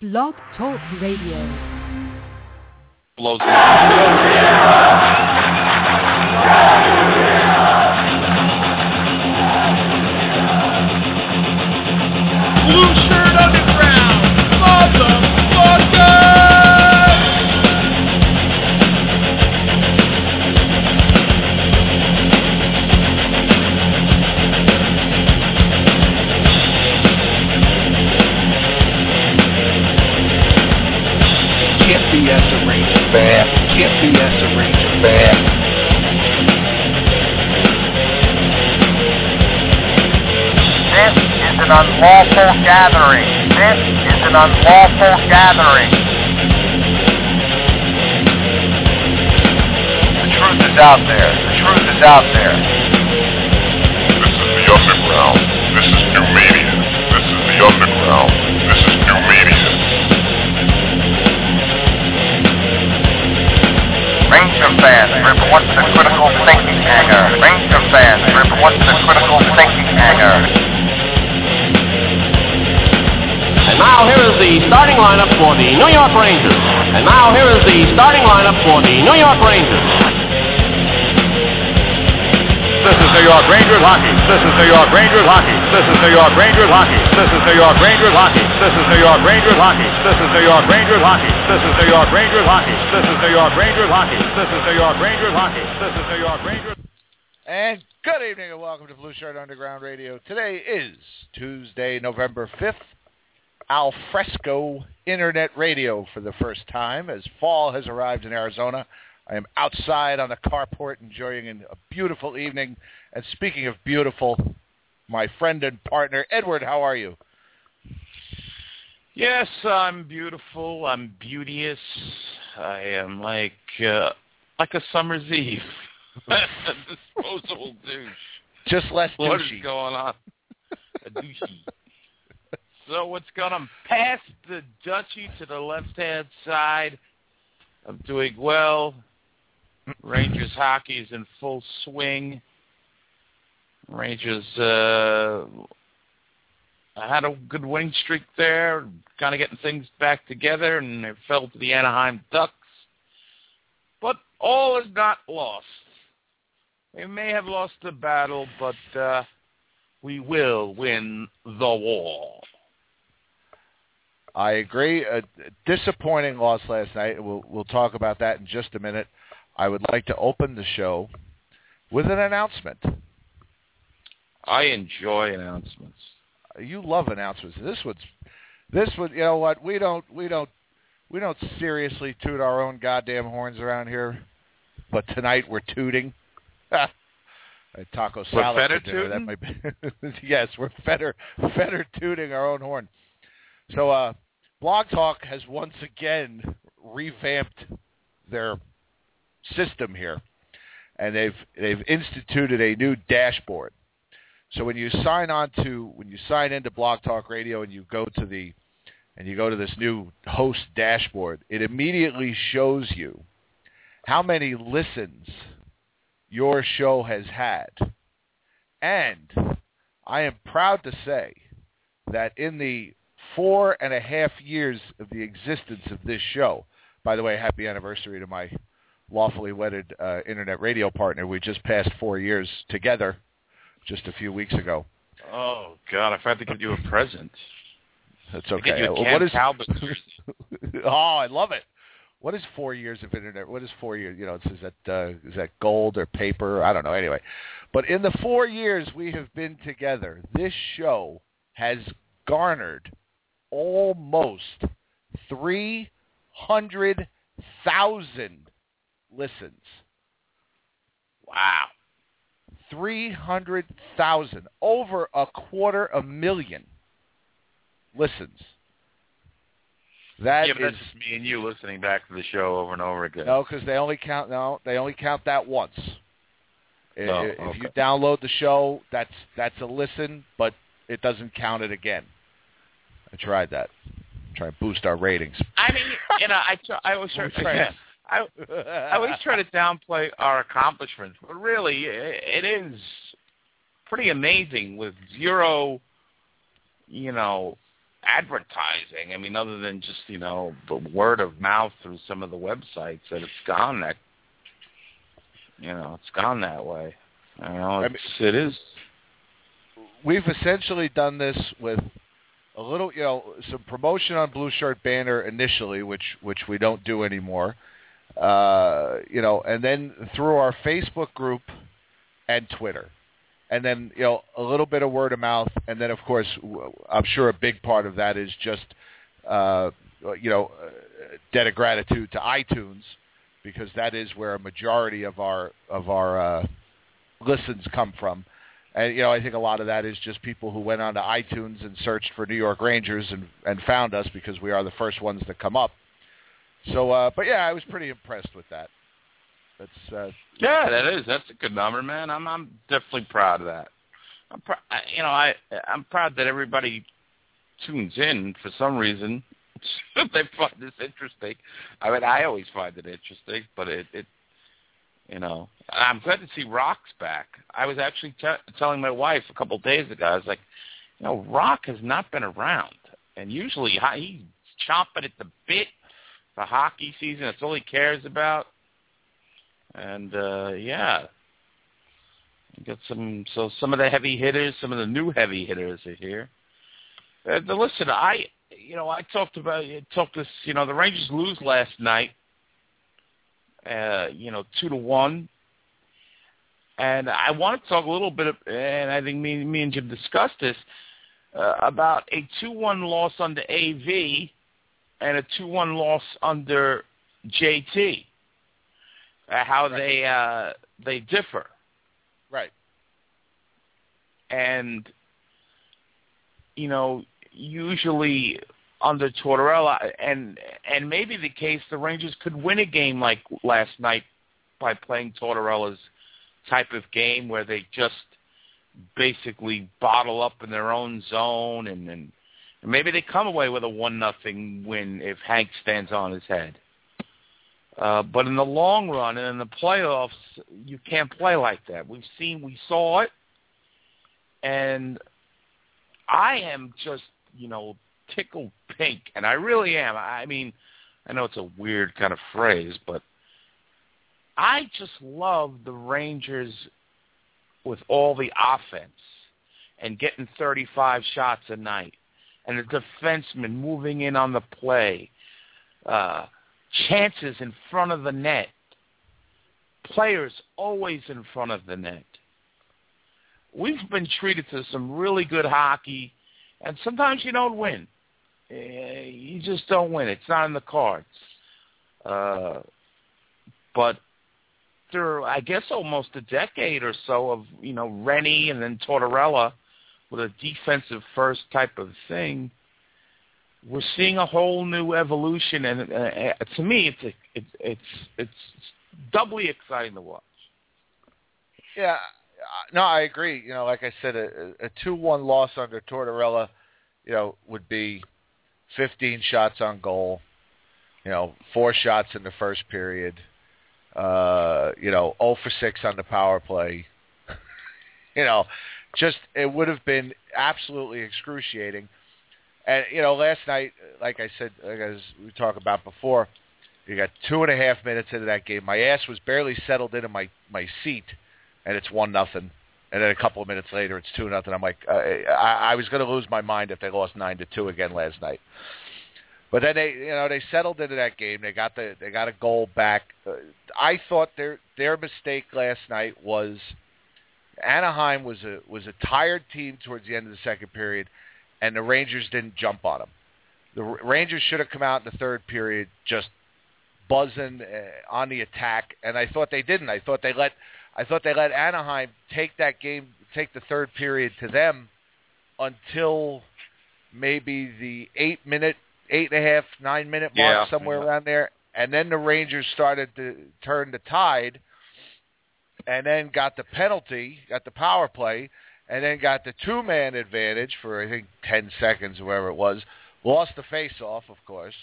Blog Talk Radio. blows unlawful gathering. This is an unlawful gathering. The truth is out there. The truth is out there. This is the underground. This is new media. This is the underground. This is new media. Ranger fans, report to the critical thinking hangar. Ranger fans, report to the critical thinking hangar. And now here is the starting lineup for the New York Rangers. And now here is the starting lineup for the New York Rangers. This is New York Rangers hockey. This is New York Rangers hockey. This is New York Rangers hockey. This is New York Rangers hockey. This is New York Rangers hockey. This is New York Rangers hockey. This is New York Rangers hockey. This is New York Rangers hockey. This is New York Rangers hockey. This is New York Rangers. And good evening and welcome to Blue Shirt Underground Radio. Today is Tuesday, November 5th. Al fresco internet radio for the first time as fall has arrived in Arizona. I am outside on the carport enjoying a beautiful evening. And speaking of beautiful, my friend and partner, Edward, how are you? Yes, I'm beautiful. I'm beauteous. I am like uh, like a summer's eve. Disposable douche. Just less What is going on? A douchey. So it's going on? Past the duchy to the left-hand side. I'm doing well. Rangers hockey is in full swing. Rangers uh, had a good winning streak there, kind of getting things back together, and they fell to the Anaheim Ducks. But all is not lost. We may have lost the battle, but uh, we will win the war. I agree. A disappointing loss last night. We'll we'll talk about that in just a minute. I would like to open the show with an announcement. I enjoy announcements. You love announcements. This one's this one. You know what? We don't we don't we don't seriously toot our own goddamn horns around here, but tonight we're tooting. A taco We're salad fetter dinner. That tooting? might be yes, we're fetter fetter tooting our own horn. So uh, Blog Talk has once again revamped their system here, and they've they've instituted a new dashboard. So when you sign on to when you sign into Blog Talk Radio and you go to the and you go to this new host dashboard, it immediately shows you how many listens your show has had. And I am proud to say that in the four and a half years of the existence of this show, by the way, happy anniversary to my lawfully wedded uh, internet radio partner. We just passed four years together just a few weeks ago. Oh God, I forgot to give you a present. That's okay. you a what is Talbot oh, I love it. What is four years of internet? What is four years? You know, is that uh, is that gold or paper? I don't know. Anyway, but in the four years we have been together, this show has garnered almost three hundred thousand listens. Wow. Three hundred thousand, over a quarter of a million listens. That yeah, but is that's just me and you listening back to the show over and over again. No, because they only count. No, they only count that once. I- Oh, if okay. you download the show, that's that's a listen, but it doesn't count it again. I tried that. Try to boost our ratings. I mean, you know, I I always try, tried. yeah, I I always try to downplay our accomplishments, but really, it is pretty amazing with zero, you know, advertising. I mean, other than just you know the word of mouth through some of the websites that it's gone that you know it's gone that way. You know, I it's, it is. we've essentially done this with a little, you know, some promotion on Blueshirt Banter initially, which which we don't do anymore. Uh, you know, and then through our Facebook group and Twitter, and then you know a little bit of word of mouth, and then of course I'm sure a big part of that is just uh, you know uh, debt of gratitude to iTunes because that is where a majority of our of our uh, listens come from. And you know, I think a lot of that is just people who went onto iTunes and searched for New York Rangers and and found us because we are the first ones that come up. So, uh, but yeah, I was pretty impressed with that. That's uh, Yeah, that is. That's a good number, man. I'm I'm definitely proud of that. I'm pr- I, you know I I'm proud that everybody tunes in for some reason. they find this interesting. I mean, I always find it interesting, but it it you know I'm glad to see Rock's back. I was actually t- telling my wife a couple of days ago. I was like, you know, Rock has not been around, and usually he's chomping at the bit for hockey season. That's all he cares about. And uh yeah, we got some. So some of the heavy hitters, some of the new heavy hitters are here. Uh, the, listen, I you know I talked about talked this. You know the Rangers lose last night. Uh, you know two to one. And I want to talk a little bit, of, and I think me, me and Jim discussed this uh, about a two-one loss under AV and a two-one loss under JT. Uh, how they uh, they differ. right. and you know usually under Tortorella and and maybe the case the Rangers could win a game like last night by playing Tortorella's type of game where they just basically bottle up in their own zone and and, maybe they come away with a one nothing win if Hank stands on his head. Uh, but in the long run and in the playoffs, you can't play like that. We've seen, we saw it, and I am just, you know, tickled pink, and I really am. I mean, I know it's a weird kind of phrase, but I just love the Rangers with all the offense and getting 35 shots a night, and the defensemen moving in on the play. Uh, chances in front of the net. Players always in front of the net. We've been treated to some really good hockey, and sometimes you don't win. Eh, You just don't win. It's not in the cards. Uh, but through, I guess, almost a decade or so of you know Rennie and then Tortorella with a defensive first type of thing, we're seeing a whole new evolution, and uh, uh, to me, it's a, it's it's it's doubly exciting to watch. Yeah, no, I agree. You know, like I said, a, a two-one loss under Tortorella, you know, would be 15 shots on goal. You know, four shots in the first period. Uh, you know, 0 for 6 on the power play. you know, just it would have been absolutely excruciating. And you know, last night, like I said, like as we talked about before, you got two and a half minutes into that game. My ass was barely settled into my my seat, and it's one nothing. And then a couple of minutes later, it's two nothing. I'm like, uh, I, I was going to lose my mind if they lost nine to two again last night. But then they, you know, they settled into that game. They got the they got a goal back. Uh, I thought their their mistake last night was Anaheim was a was a tired team towards the end of the second period, and the Rangers didn't jump on them. The Rangers should have come out in the third period just buzzing uh, on the attack, and I thought they didn't. I thought they let I thought they let Anaheim take that game, take the third period to them until maybe the eight minute, eight and a half, nine minute mark, Yeah. somewhere around there, and then the Rangers started to turn the tide, and then got the penalty, got the power play, and then got the two man advantage for I think ten seconds or whatever it was. Lost the face off, of course.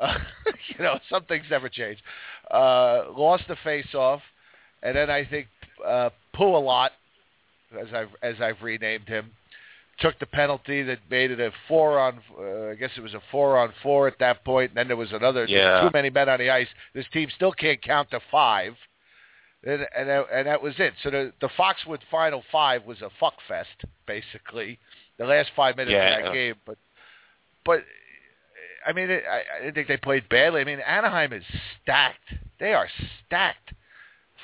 Uh, you know, some things never change. Uh, lost the face off, and then I think uh, Pualot, as I've as I've renamed him, took the penalty that made it a four on. Uh, I guess it was a four on four at that point. And then there was another Yeah. too many men on the ice. This team still can't count to five, and and that, and that was it. So the the Foxwood final five was a fuck fest basically. The last five minutes Yeah. of that game, but but I mean, I, I didn't think they played badly. I mean, Anaheim is stacked. They are stacked.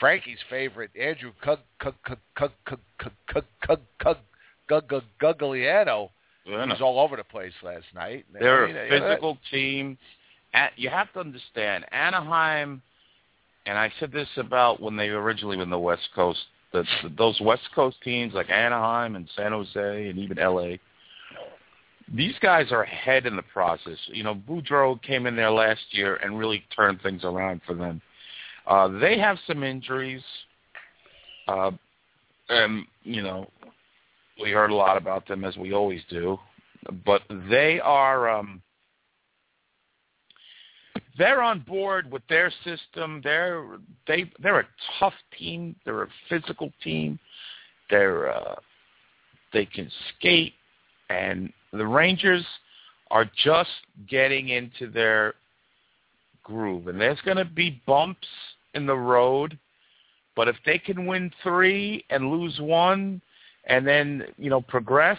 Frankie's favorite, Andrew Cogliano, was all over the place last night. They're a physical team. You have to understand, Anaheim, and I said this about when they originally were in the West Coast, the, those West Coast teams like Anaheim and San Jose and even L.A., these guys are ahead in the process. You know, Boudreau came in there last year and really turned things around for them. Uh, they have some injuries, uh, and you know, we heard a lot about them as we always do, but they are. Um, they're on board with their system. They're they they're a tough team. They're a physical team. They're uh, they can skate, and the Rangers are just getting into their groove. And there's going to be bumps in the road, but if they can win three and lose one, and then you know progress,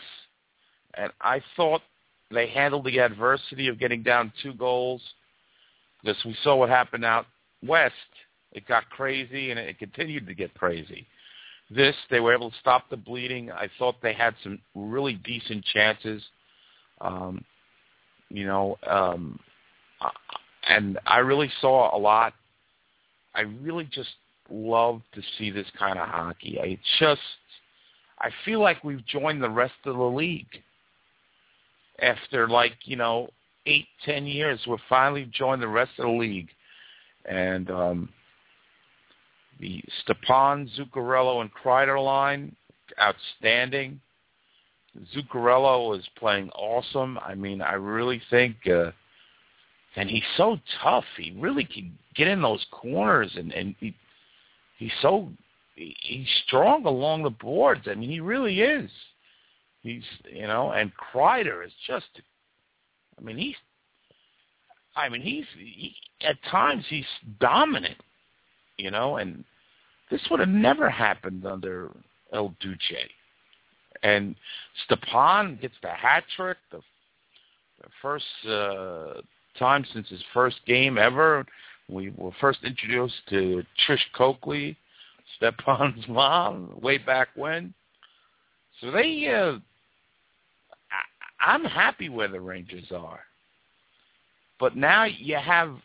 and I thought they handled the adversity of getting down two goals because we saw what happened out west. It got crazy, and it continued to get crazy. This, they were able to stop the bleeding. I thought they had some really decent chances. Um, you know, um, and I really saw a lot. I really just love to see this kind of hockey. I just, I feel like we've joined the rest of the league after like you know eight, ten years, we're finally joined the rest of the league. And um, the Stepan, Zuccarello, and Kreider line, outstanding. Zuccarello is playing awesome. I mean, I really think, uh, and he's so tough. He really can get in those corners, and and he, he's so he- he's strong along the boards. I mean, he really is. He's you know, and Kreider is just I mean, he's. I mean, he's he, at times he's dominant, you know, and this would have never happened under El Duce. And Stepan gets the hat trick, the, the first uh, time since his first game ever. We were first introduced to Trish Coakley, Stepan's mom, way back when. So they uh, I'm happy where the Rangers are. But now you have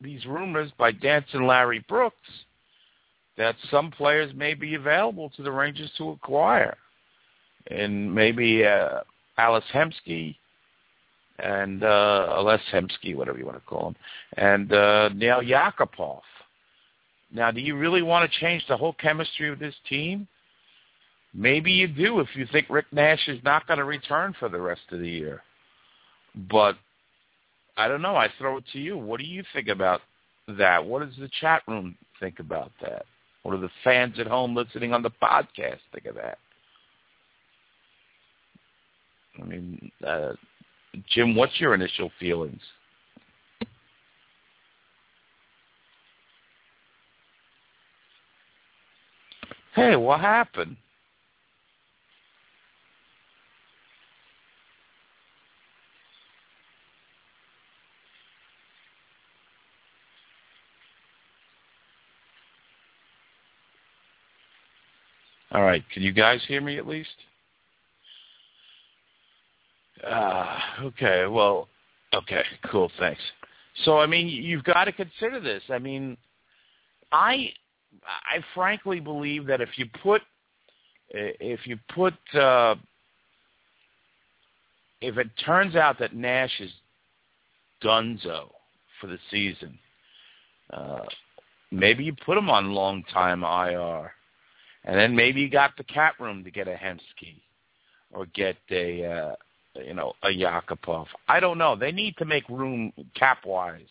these rumors by Danson Larry Brooks that some players may be available to the Rangers to acquire. And maybe uh, Ales Hemsky and uh, Les Hemsky, whatever you want to call him, and uh, Nail Yakupov. Now, do you really want to change the whole chemistry of this team? Maybe you do if you think Rick Nash is not going to return for the rest of the year. But I don't know. I throw it to you. What do you think about that? What does the chat room think about that? What do the fans at home listening on the podcast think of that? I mean, uh, Jim, what's your initial feelings? Hey, what happened? All right, can you guys hear me at least? Uh, okay, well, okay, cool, thanks. So, I mean, you've got to consider this. I mean, I, I frankly believe that if you put, if you put, uh, if it turns out that Nash is Dunzo for the season, uh, maybe you put him on long time IR, and then maybe you got the cap room to get a Hemsky or get a. Uh, you know, a Yakupov. I don't know. They need to make room cap-wise.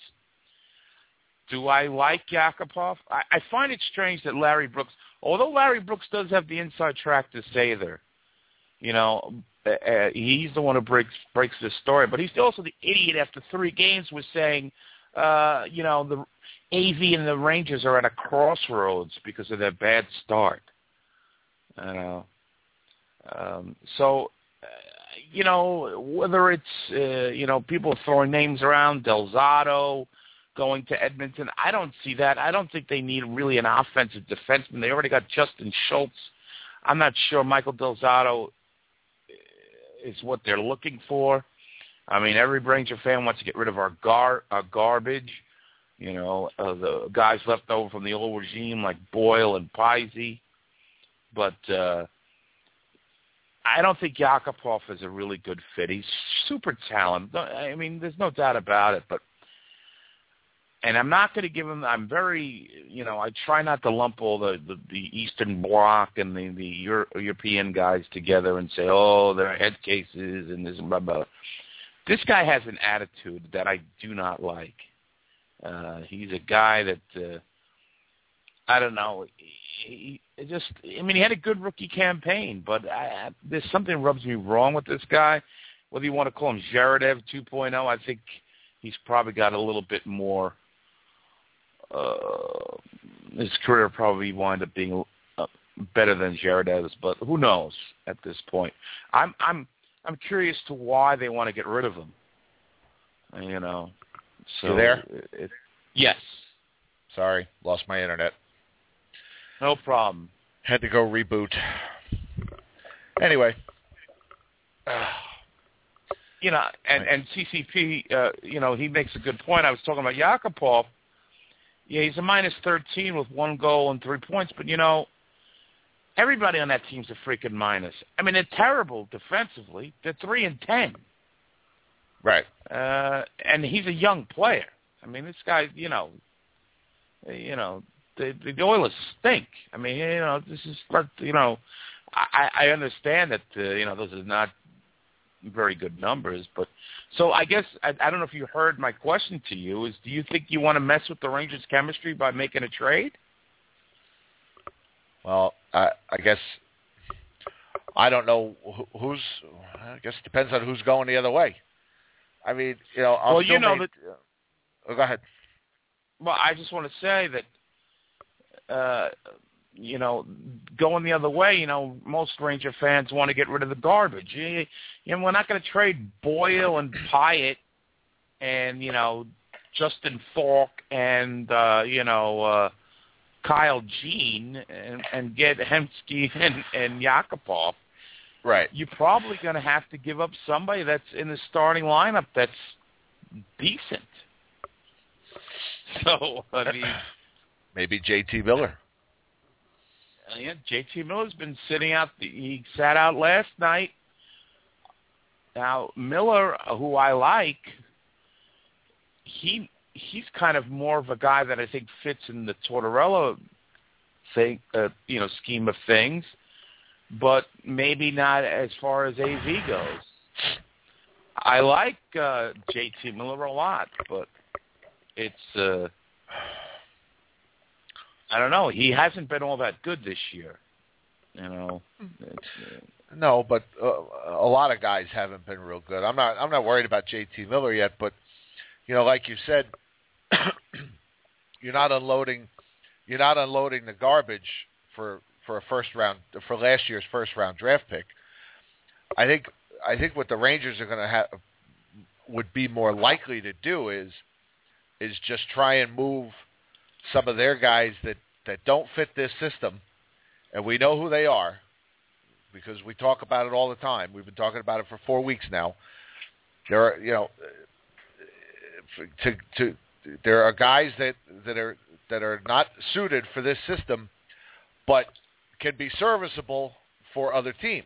Do I like Yakupov? I, I find it strange that Larry Brooks, although Larry Brooks does have the inside track to say there, you know, uh, uh, he's the one who breaks breaks this story. But he's also the idiot after three games was saying, uh, you know, the AV and the Rangers are at a crossroads because of their bad start. You know, um, so uh, you know whether it's uh, you know people throwing names around Del Zotto going to Edmonton. I don't see that. I don't think they need really an offensive defenseman. They already got Justin Schultz. I'm not sure Michael Del Zotto is what they're looking for. I mean, every Ranger fan wants to get rid of our gar our garbage. You know, uh, the guys left over from the old regime like Boyle and Pisey. But uh, I don't think Yakupov is a really good fit. He's super talented. I mean, there's no doubt about it. But and I'm not going to give him. I'm very, you know, I try not to lump all the the, the Eastern Bloc and the the Euro, European guys together and say, oh, they're head cases and this and blah blah. This guy has an attitude that I do not like. Uh, he's a guy that uh, I don't know. He, he just, I mean, he had a good rookie campaign, but I, there's something rubs me wrong with this guy. Whether you want to call him Zherdev 2.0, I think he's probably got a little bit more uh, his career probably wind up being uh, better than Zherdev's, but who knows at this point? I'm I'm I'm curious to why they want to get rid of him. You know, so You there? It, yes, Sorry, lost my internet. No problem. Had to go reboot. Anyway, You know, and and CCP, uh, you know, he makes a good point. I was talking about Yakupov. Yeah, he's a minus 13 with one goal and three points, but you know, everybody on that team's a freaking minus. I mean, they're terrible defensively. They're three and ten. right. Uh, and he's a young player. I mean, this guy, you know, you know, the the Oilers stink. I mean, you know, this is, you know, I I understand that uh, you know those are not very good numbers, but so I guess I, I don't know if you heard my question to you is, do you think you want to mess with the Rangers' chemistry by making a trade? Well, I, I guess I don't know who's. I guess it depends on who's going the other way. I mean, you know, I'll well, you know make- that Oh, go ahead. Well, I just want to say that, uh, you know, going the other way, you know, most Ranger fans want to get rid of the garbage. You, you know, we're not going to trade Boyle and Pyatt and, you know, Justin Falk and, uh, you know, uh, Kyle Jean and, and get Hemsky and, and Yakupov. Right. You're probably going to have to give up somebody that's in the starting lineup that's decent. So, I mean, Maybe J.T. Miller. Uh, yeah, JT Miller's been sitting out. The, he sat out last night. Now Miller, who I like, he he's kind of more of a guy that I think fits in the Tortorella thing, uh, you know, scheme of things, but maybe not as far as AV goes. I like uh, JT Miller a lot, but it's uh, I don't know. He hasn't been all that good this year. You know, uh, No, but uh, a lot of guys haven't been real good. I'm not. I'm not worried about J.T. Miller yet, but you know, like you said, you're not unloading. You're not unloading the garbage for for a first round for last year's first round draft pick. I think. I think what the Rangers are going to have would be more likely to do is is just try and move some of their guys that that don't fit this system, and we know who they are because we talk about it all the time. We've been talking about it for four weeks now. There are, you know, to to there are guys that that are that are not suited for this system, but can be serviceable for other teams.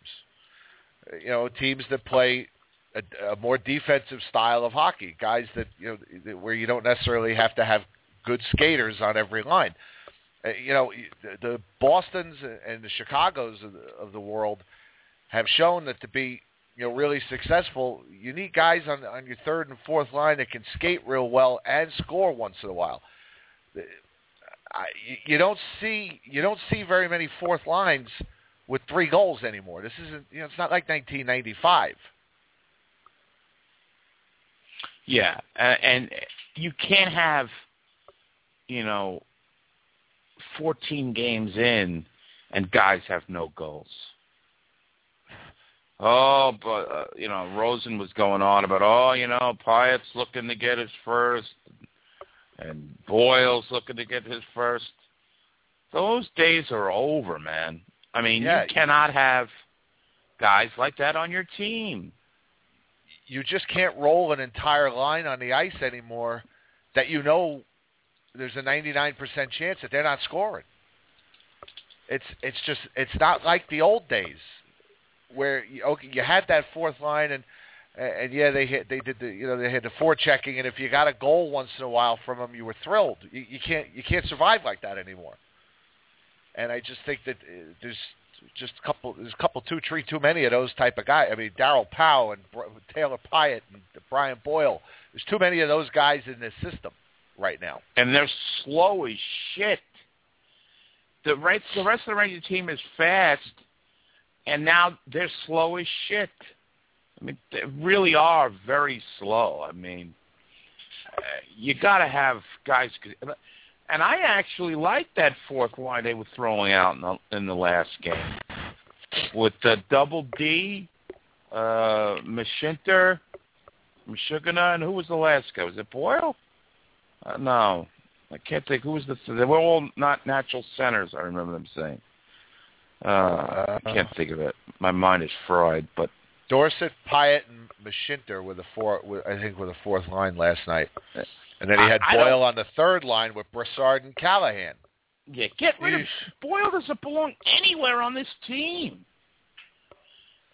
You know, teams that play a, a more defensive style of hockey, guys that you know where you don't necessarily have to have good skaters on every line. Uh, you know, the, Boston's and the Chicago's of the, world have shown that to be you know really successful, you need guys on on your third and fourth line that can skate real well and score once in a while. You don't see you don't see very many fourth lines with three goals anymore. This isn't you know it's not like 1995. Yeah, uh, and you can't have, you know, 14 games in and guys have no goals. Oh, but uh, you know, Rosen was going on about, oh, you know, Pyatt's looking to get his first, and Boyle's looking to get his first. Those days are over, man. I mean, Yeah. you cannot have guys like that on your team. You just can't roll an entire line on the ice anymore that you know there's a 99% chance that they're not scoring. It's it's just it's not like the old days where you, okay you had that fourth line and and yeah they hit they did the you know they had the forechecking and if you got a goal once in a while from them you were thrilled. You, you can't you can't survive like that anymore. And I just think that uh, there's just a couple there's a couple two three too many of those type of guys. I mean Daryl Powell and Taylor Pyatt and Brian Boyle. There's too many of those guys in this system right now. and they're slow as shit. The rest, the rest of the Ranger team is fast, and now they're slow as shit. I mean, they really are very slow. I mean, uh, you got to have guys. And I actually like that fourth line they were throwing out in the, in the last game with the double D, uh, Mashinter, Mashugana, and who was the last guy? Was it Boyle? Uh, no, I can't think. Who was the? They were all not natural centers. I remember them saying. Uh, I can't think of it. My mind is fried. But Dorsett, Pyatt, and Mashinter were the four. Were, I think were the fourth line last night, and then he had I Boyle on the third line with Brassard and Callahan. yeah, get rid of Boyle. Doesn't belong anywhere on this team.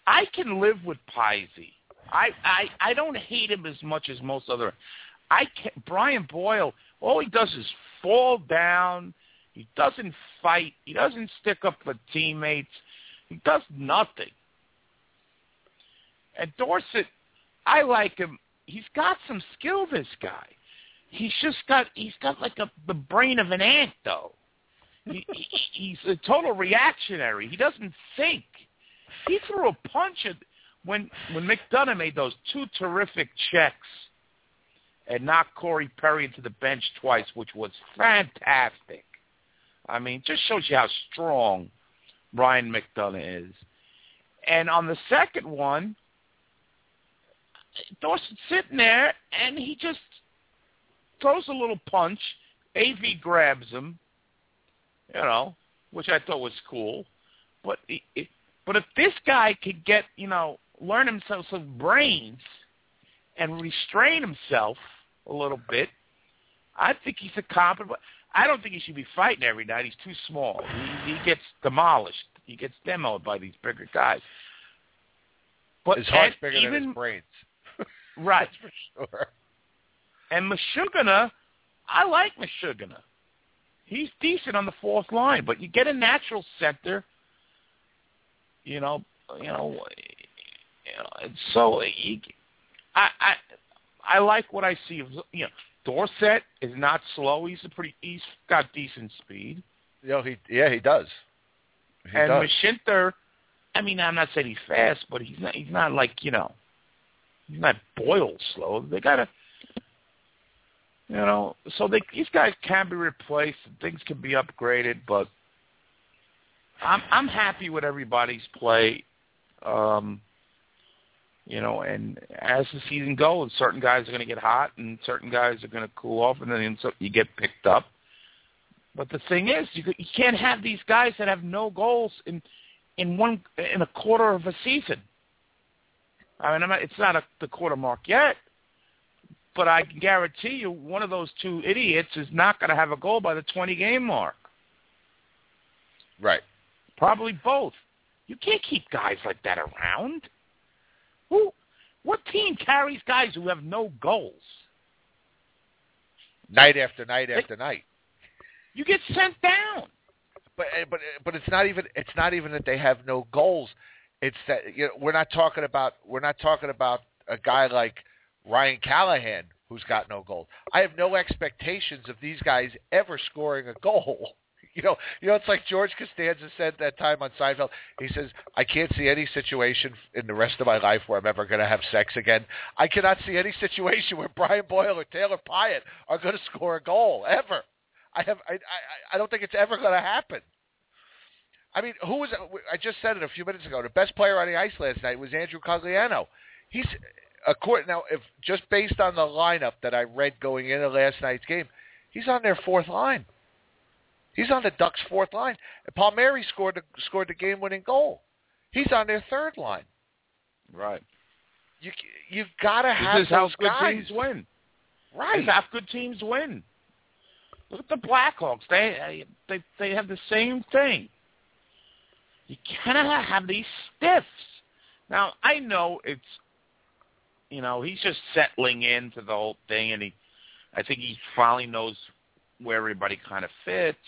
I can live with Pisey. I I I don't hate him as much as most other. I can't, Brian Boyle. All he does is fall down. He doesn't fight. He doesn't stick up for teammates. He does nothing. And Dorsett, I like him. He's got some skill. This guy. He's just got. He's got like a the brain of an ant, though. He, he, he's a total reactionary. He doesn't think. He threw a punch at when when McDonagh made those two terrific checks and knocked Corey Perry into the bench twice, which was fantastic. I mean, just shows you how strong Ryan McDonagh is. And on the second one, Dorsett's sitting there, and he just throws a little punch. AV grabs him, you know, which I thought was cool. But but if this guy could get, you know, learn himself some brains and restrain himself a little bit, I think he's a competent. I don't think he should be fighting every night. He's too small. He, he gets demolished. He gets demoed by these bigger guys. But His heart's bigger even, than his brains. Right. for sure. And Mashugana, I like Mashugana. He's decent on the fourth line, but you get a natural center, you know, you know, you know and so you, I I I like what I see of you know Dorsett is not slow. He's a pretty he's got decent speed. Know, he yeah he does. He and does. Mashinter, I mean, I'm not saying he's fast, but he's not he's not like you know, he's not Boyle slow. They gotta, you know, so they these guys can be replaced. And Things can be upgraded, but I'm I'm happy with everybody's play. Um, you know, and as the season goes, certain guys are going to get hot, and certain guys are going to cool off, and then you get picked up. But the thing is, you you can't have these guys that have no goals in in one in a quarter of a season. I mean, I'm not, it's not a, the quarter mark yet, but I can guarantee you, one of those two idiots is not going to have a goal by the 20 game mark. right. Probably both. You can't keep guys like that around. Who? What team carries guys who have no goals? Night after night after night. You get sent down. But eh, but but it's not even it's not even that they have no goals. It's that you know we're not talking about we're not talking about a guy like Ryan Callahan who's got no goals. I have no expectations of these guys ever scoring a goal. you know, you know, it's like George Costanza said that time on Seinfeld. He says, "I can't see any situation in the rest of my life where I'm ever going to have sex again. I cannot see any situation where Brian Boyle or Taylor Pyatt are going to score a goal ever. I have, I, I, I don't think it's ever going to happen." I mean, who was? I just said it a few minutes ago. The best player on the ice last night was Andrew Cogliano. He's according now, if just based on the lineup that I read going into last night's game, he's on their fourth line. He's on the Ducks' fourth line. Palmieri scored the, scored the game-winning goal. He's on their third line. Right. You you've got to have this is how those good guys. teams win. Right. This is good teams win. Look at the Blackhawks. They they they have the same thing. You cannot have these stiffs. Now I know it's you know he's just settling into the whole thing, and he I think he finally knows where everybody kind of fits.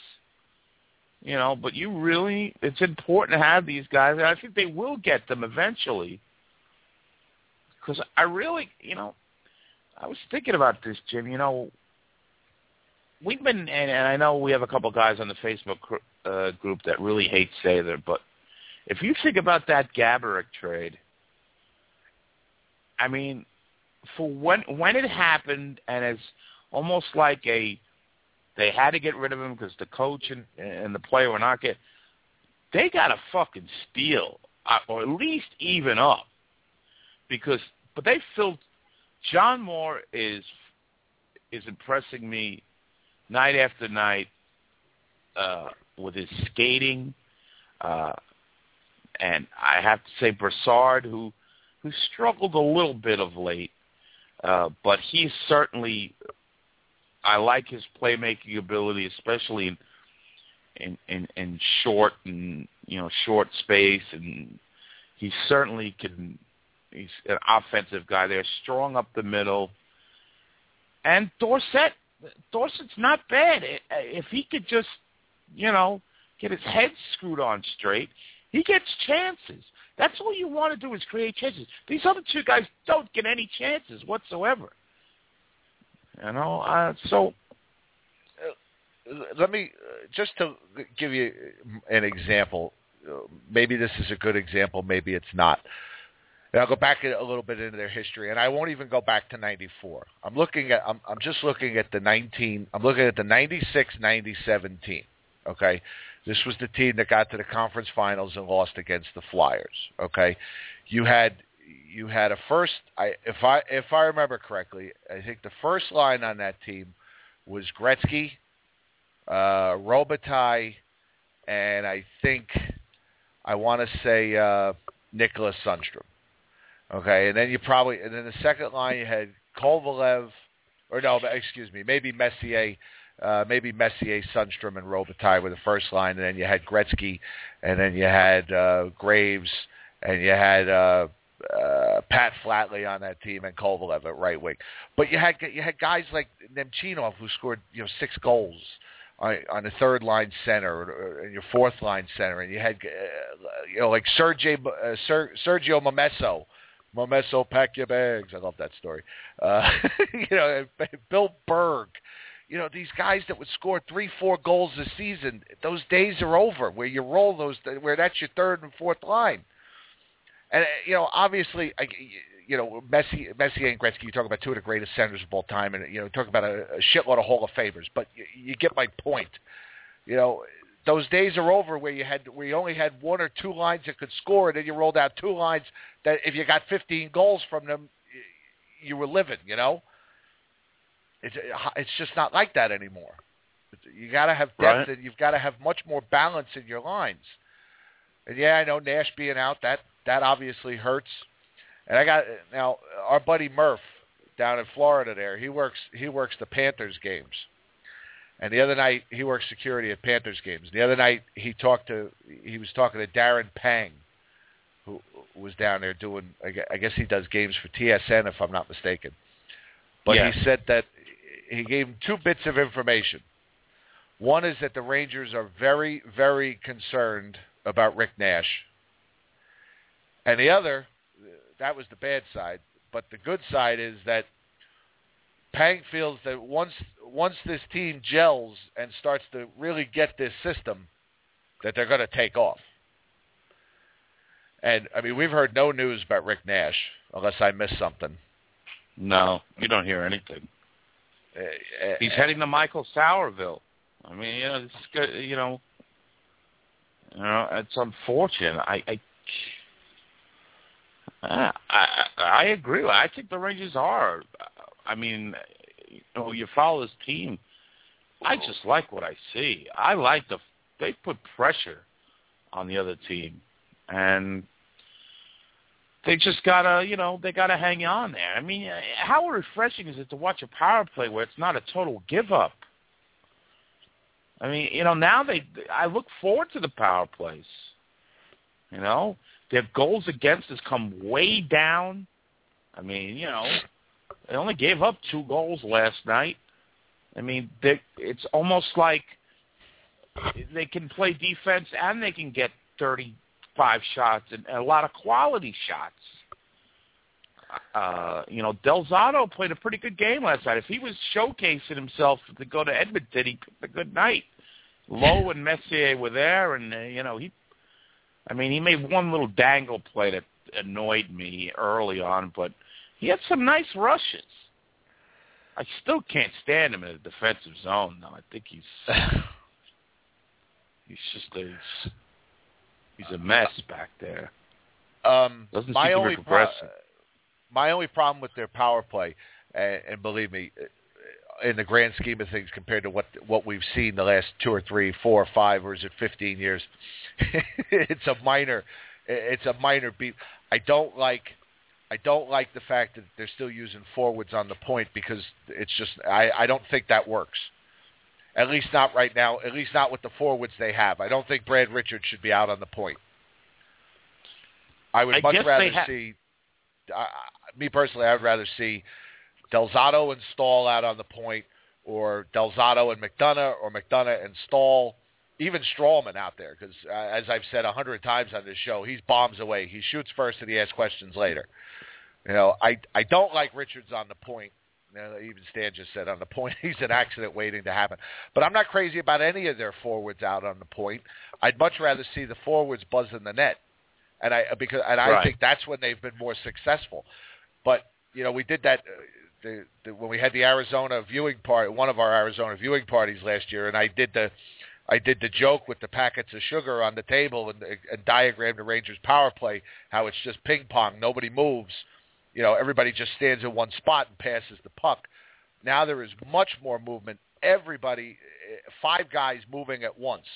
You know, but you really, it's important to have these guys, and I think they will get them eventually. Because I really, you know, I was thinking about this, Jim. You know, we've been, and, and I know we have a couple guys on the Facebook gr- uh, group that really hate Sather, but if you think about that Gaborik trade, I mean, for when when it happened, and it's almost like a they had to get rid of him because the coach and and the player were not getting. They got to fucking steal, uh, or at least even up, because but they filled. John Moore is is impressing me night after night uh, with his skating, uh, and I have to say Brassard, who who struggled a little bit of late, uh, but he's certainly I like his playmaking ability, especially in in in, in short and you know short space, and he certainly can. He's an offensive guy. They're strong up the middle, and Dorsett. Dorsett's not bad. If he could just, you know, get his head screwed on straight, he gets chances. That's all you want to do is create chances. These other two guys don't get any chances whatsoever. You know, uh, so let me uh, just to give you an example. Uh, maybe this is a good example. Maybe it's not. And I'll go back a little bit into their history, and I won't even go back to '94. I'm looking at. I'm, I'm just looking at the 19. I'm looking at the '96-'97 team. Okay, this was the team that got to the conference finals and lost against the Flyers. Okay, you had you had a first. I if I if I remember correctly, I think the first line on that team was Gretzky, uh, Robitaille, and I think I want to say uh, Nicholas Sundstrom. Okay, and then you probably and then the second line you had Kovalev, or no, excuse me, maybe Messier, uh, maybe Messier, Sundstrom, and Robitaille were the first line, and then you had Gretzky, and then you had uh, Graves, and you had uh, uh, Pat Flatley on that team, and Kovalev at right wing. But you had you had guys like Nemchinov who scored you know six goals on, on the third line center and your fourth line center, and you had uh, you know like Sergio uh, Ser, Sergio Momesso. Momesso, pack your bags. I love that story. Uh, you know, Bill Berg. You know, these guys that would score three, four goals a season, those days are over where you roll those, where that's your third and fourth line. And, uh, you know, obviously, I, you know, Messi, Messi and Gretzky, you talk about two of the greatest centers of all time, and, you know, talk about a, a shitload of Hall of Famers, but you, you get my point. You know, those days are over where you had where you only had one or two lines that could score, and then you rolled out two lines that if you got 15 goals from them, you were living. You know, it's uh, it's just not like that anymore. You got to have depth, Right. and you've got to have much more balance in your lines. And yeah, I know Nash being out that that obviously hurts. And I got now our buddy Murph down in Florida. There, he works he works the Panthers games. And the other night he works security at Panthers games. The other night he talked to he was talking to Darren Pang, who was down there doing. I guess he does games for TSN if I'm not mistaken. But Yeah. he said that he gave him two bits of information. One is that the Rangers are very very concerned about Rick Nash. And the other, that was the bad side. But the good side is that Pang feels that once once this team gels and starts to really get this system, that they're going to take off. And I mean, we've heard no news about Rick Nash, unless I missed something. No, you don't hear anything. Uh, He's heading to Michael Sourville. I mean, you know, this is good, you know, you know, it's unfortunate. I, I, Ah, I, I, I agree. I think the Rangers are. I mean, you know, you follow this team. I just like what I see. I like the they put pressure on the other team, and they just gotta, you know, they gotta hang on there. I mean, how refreshing is it to watch a power play where it's not a total give up? I mean, you know, now they, I look forward to the power plays. You know, their goals against has come way down. I mean, you know, they only gave up two goals last night. I mean, it's almost like they can play defense and they can get 35 shots and a lot of quality shots. Uh, you know, Del Zotto played a pretty good game last night. If he was showcasing himself to go to Edmonton, he picked a good night. Lowe and Messier were there, and uh, you know he. I mean, he made one little dangle play that annoyed me early on, but he had some nice rushes. I still can't stand him in a defensive zone, though. I think he's he's just a he's, a mess back there. Um, Doesn't my seem to be only pro- progressing. my only problem with their power play, and, and believe me, in the grand scheme of things, compared to what what we've seen the last two or three, four or five, or is it fifteen years? it's a minor, it's a minor beat. I don't like. I don't like the fact that they're still using forwards on the point because it's just I, I don't think that works. At least not right now. At least not with the forwards they have. I don't think Brad Richards should be out on the point. I would I much rather ha- see. Uh, me personally, I would rather see Del Zotto and Staal out on the point, or Del Zotto and McDonagh, or McDonagh and Staal, even Stralman out there. Because uh, as I've said a hundred times on this show, he's bombs away. He shoots first and he asks questions later. You know, I I don't like Richards on the point. You know, even Stan just said on the point he's an accident waiting to happen. But I'm not crazy about any of their forwards out on the point. I'd much rather see the forwards buzzing the net, and I because and I Right. think that's when they've been more successful. But you know, we did that. The, the, when we had the Arizona viewing party, one of our Arizona viewing parties last year, and I did the, I did the joke with the packets of sugar on the table and, and diagrammed the Rangers power play, how it's just ping pong, nobody moves, you know, everybody just stands in one spot and passes the puck. Now there is much more movement. Everybody, eh, five guys moving at once,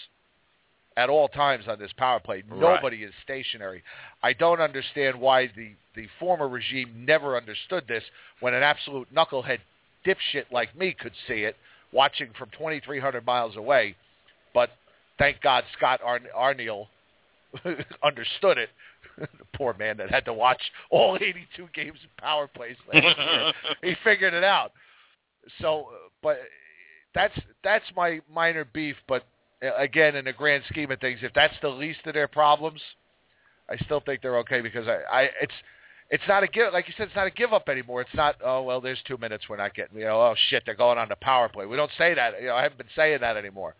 at all times on this power play. Right. Nobody is stationary. I don't understand why the the former regime never understood this when an absolute knucklehead dipshit like me could see it watching from 2,300 miles away. But thank God Scott Ar- Arniel understood it. the poor man that had to watch all 82 games of power plays last year. he figured it out. So, uh, but that's that's my minor beef. But again, in the grand scheme of things, if that's the least of their problems, I still think they're okay because I, I it's it's not a give like you said, it's not a give up anymore. It's not oh well, there's two minutes we're not getting you know oh shit they're going on the power play. We don't say that. You know I haven't been saying that anymore.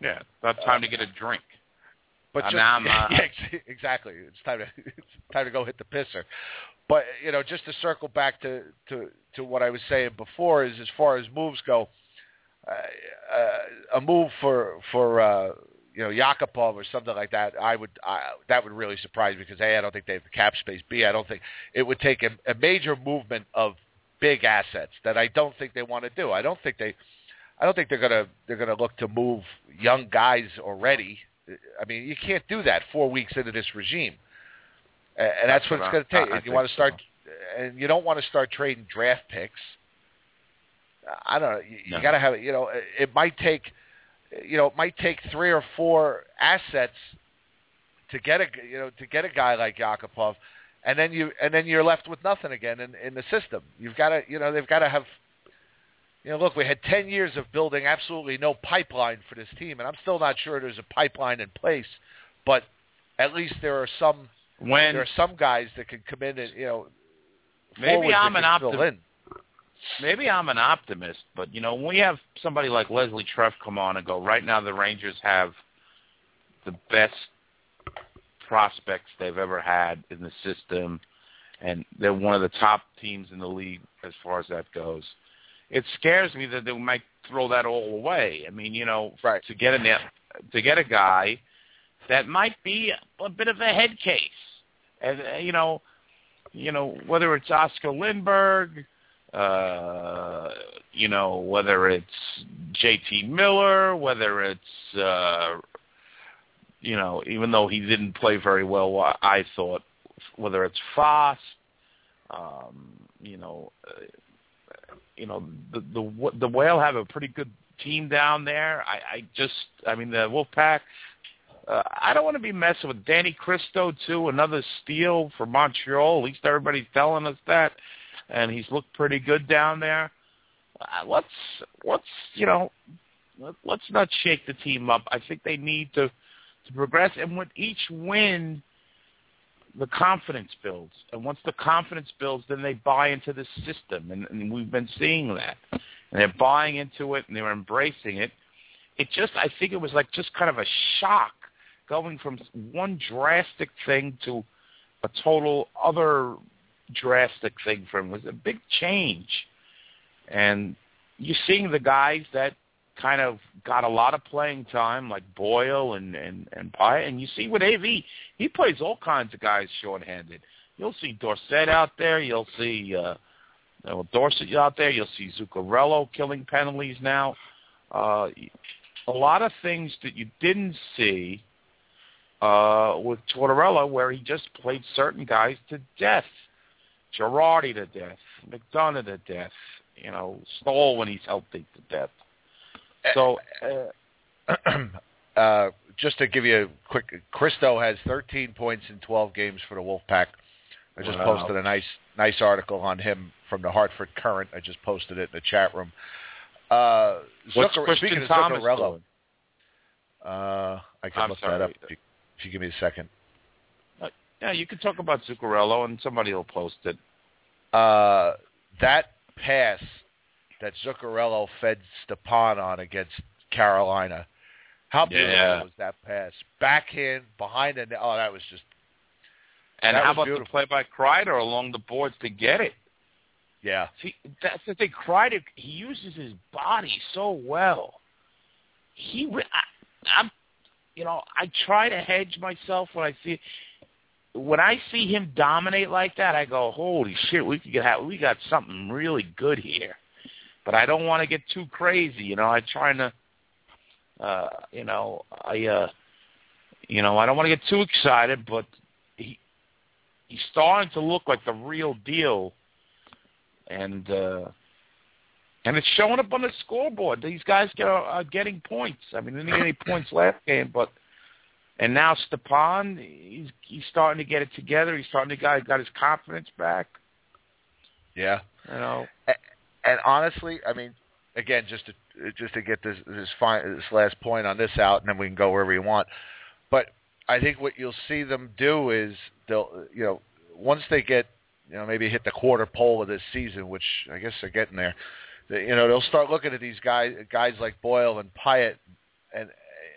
Yeah, about time to get a drink. But Uh, just, I'm, uh, yeah, exactly, it's time to it's time to go hit the pisser. But you know, just to circle back to to to what I was saying before is as far as moves go, uh, uh, a move for for uh, you know Yakupov or something like that, I would I, that would really surprise me because a I don't think they have the cap space. B I don't think it would take a, a major movement of big assets that I don't think they want to do. I don't think they. I don't think they're gonna they're gonna look to move young guys already. I mean, you can't do that four weeks into this regime, and, and that's, That's what, what it's going to take. I And you want to so. start, and you don't want to start trading draft picks. I don't know. You, No. you got to have it. you know. It might take, you know, it might take three or four assets to get a you know to get a guy like Yakupov, and then you and then you're left with nothing again in in the system. You've got to you know they've got to have. You know, look, we had 10 years of building absolutely no pipeline for this team, and I'm still not sure there's a pipeline in place, but at least there are some When there are some guys that can come in and, you know, Maybe I'm an can fill optim- in. Maybe I'm an optimist, but you know, when we have somebody like Leslie Treff come on and go, right now the Rangers have the best prospects they've ever had in the system, and they're one of the top teams in the league as far as that goes. It scares me that they might throw that all away. I mean, you know, Right. to get a to get a guy that might be a bit of a head case, and uh, you know, you know whether it's Oscar Lindberg, uh, you know whether it's J.T. Miller, whether it's uh, you know even though he didn't play very well, I thought whether it's Foss, um, you know, uh, you know the the the Whale have a pretty good team down there. I, I just I mean the Wolfpack. Uh, I don't want to be messing with Danny Kristo too. Another steal for Montreal. At least everybody's telling us that, and he's looked pretty good down there. Uh, let's let's you know let, let's not shake the team up. I think they need to to progress, and with each win, the confidence builds. And once the confidence builds, then they buy into the system, and, and we've been seeing that. And they're buying into it, and they're embracing it. It just, I think it was like just kind of a shock going from one drastic thing to a total other drastic thing for him. It was a big change. And you're seeing the guys that kind of got a lot of playing time, like Boyle and and and Pyatt. And you see with AV, he plays all kinds of guys shorthanded. You'll see Dorsett out there. You'll see uh, well, Dorsett out there. You'll see Zuccarello killing penalties now. Uh, a lot of things that you didn't see uh, with Tortorella, where he just played certain guys to death. Girardi to death, McDonagh to death, you know, Staal when he's healthy to death. So, uh, uh, just to give you a quick, Kristo has 13 points in 12 games for the Wolfpack. I just Wow. posted a nice nice article on him from the Hartford Courant. I just posted it in the chat room. Uh, what's Zucker- Christian Thomas Zuccarello, doing? uh, I can I'm look sorry. that up if you, if you give me a second. Yeah, you could talk about Zuccarello, and somebody will post it. Uh, that pass that Zuccarello fed Stepan on against Carolina. How beautiful Yeah. was that pass? Backhand behind the net. Oh, that was just And how about beautiful. the play by Kreider along the boards to get it? yeah. See, that's the thing. Kreider, he uses his body so well. He, I, I'm, you know, I try to hedge myself when I see, when I see him dominate like that. I go, holy shit, we could get, we got something really good here. But I don't want to get too crazy. You know, I'm trying to, uh, you know, I, uh, you know, I don't want to get too excited, but he, he's starting to look like the real deal and uh, and it's showing up on the scoreboard. These guys get, are getting points. I mean, they didn't get any points last game, but and now Stepan, he's he's starting to get it together. He's starting to got got his confidence back. Yeah. You know, And honestly, I mean, again, just to just to get this this fine this last point on this out, and then we can go wherever you want. But I think what you'll see them do is they'll you know once they get you know maybe hit the quarter pole of this season, which I guess they're getting there. They, you know they'll start looking at these guys guys like Boyle and Pyatt, and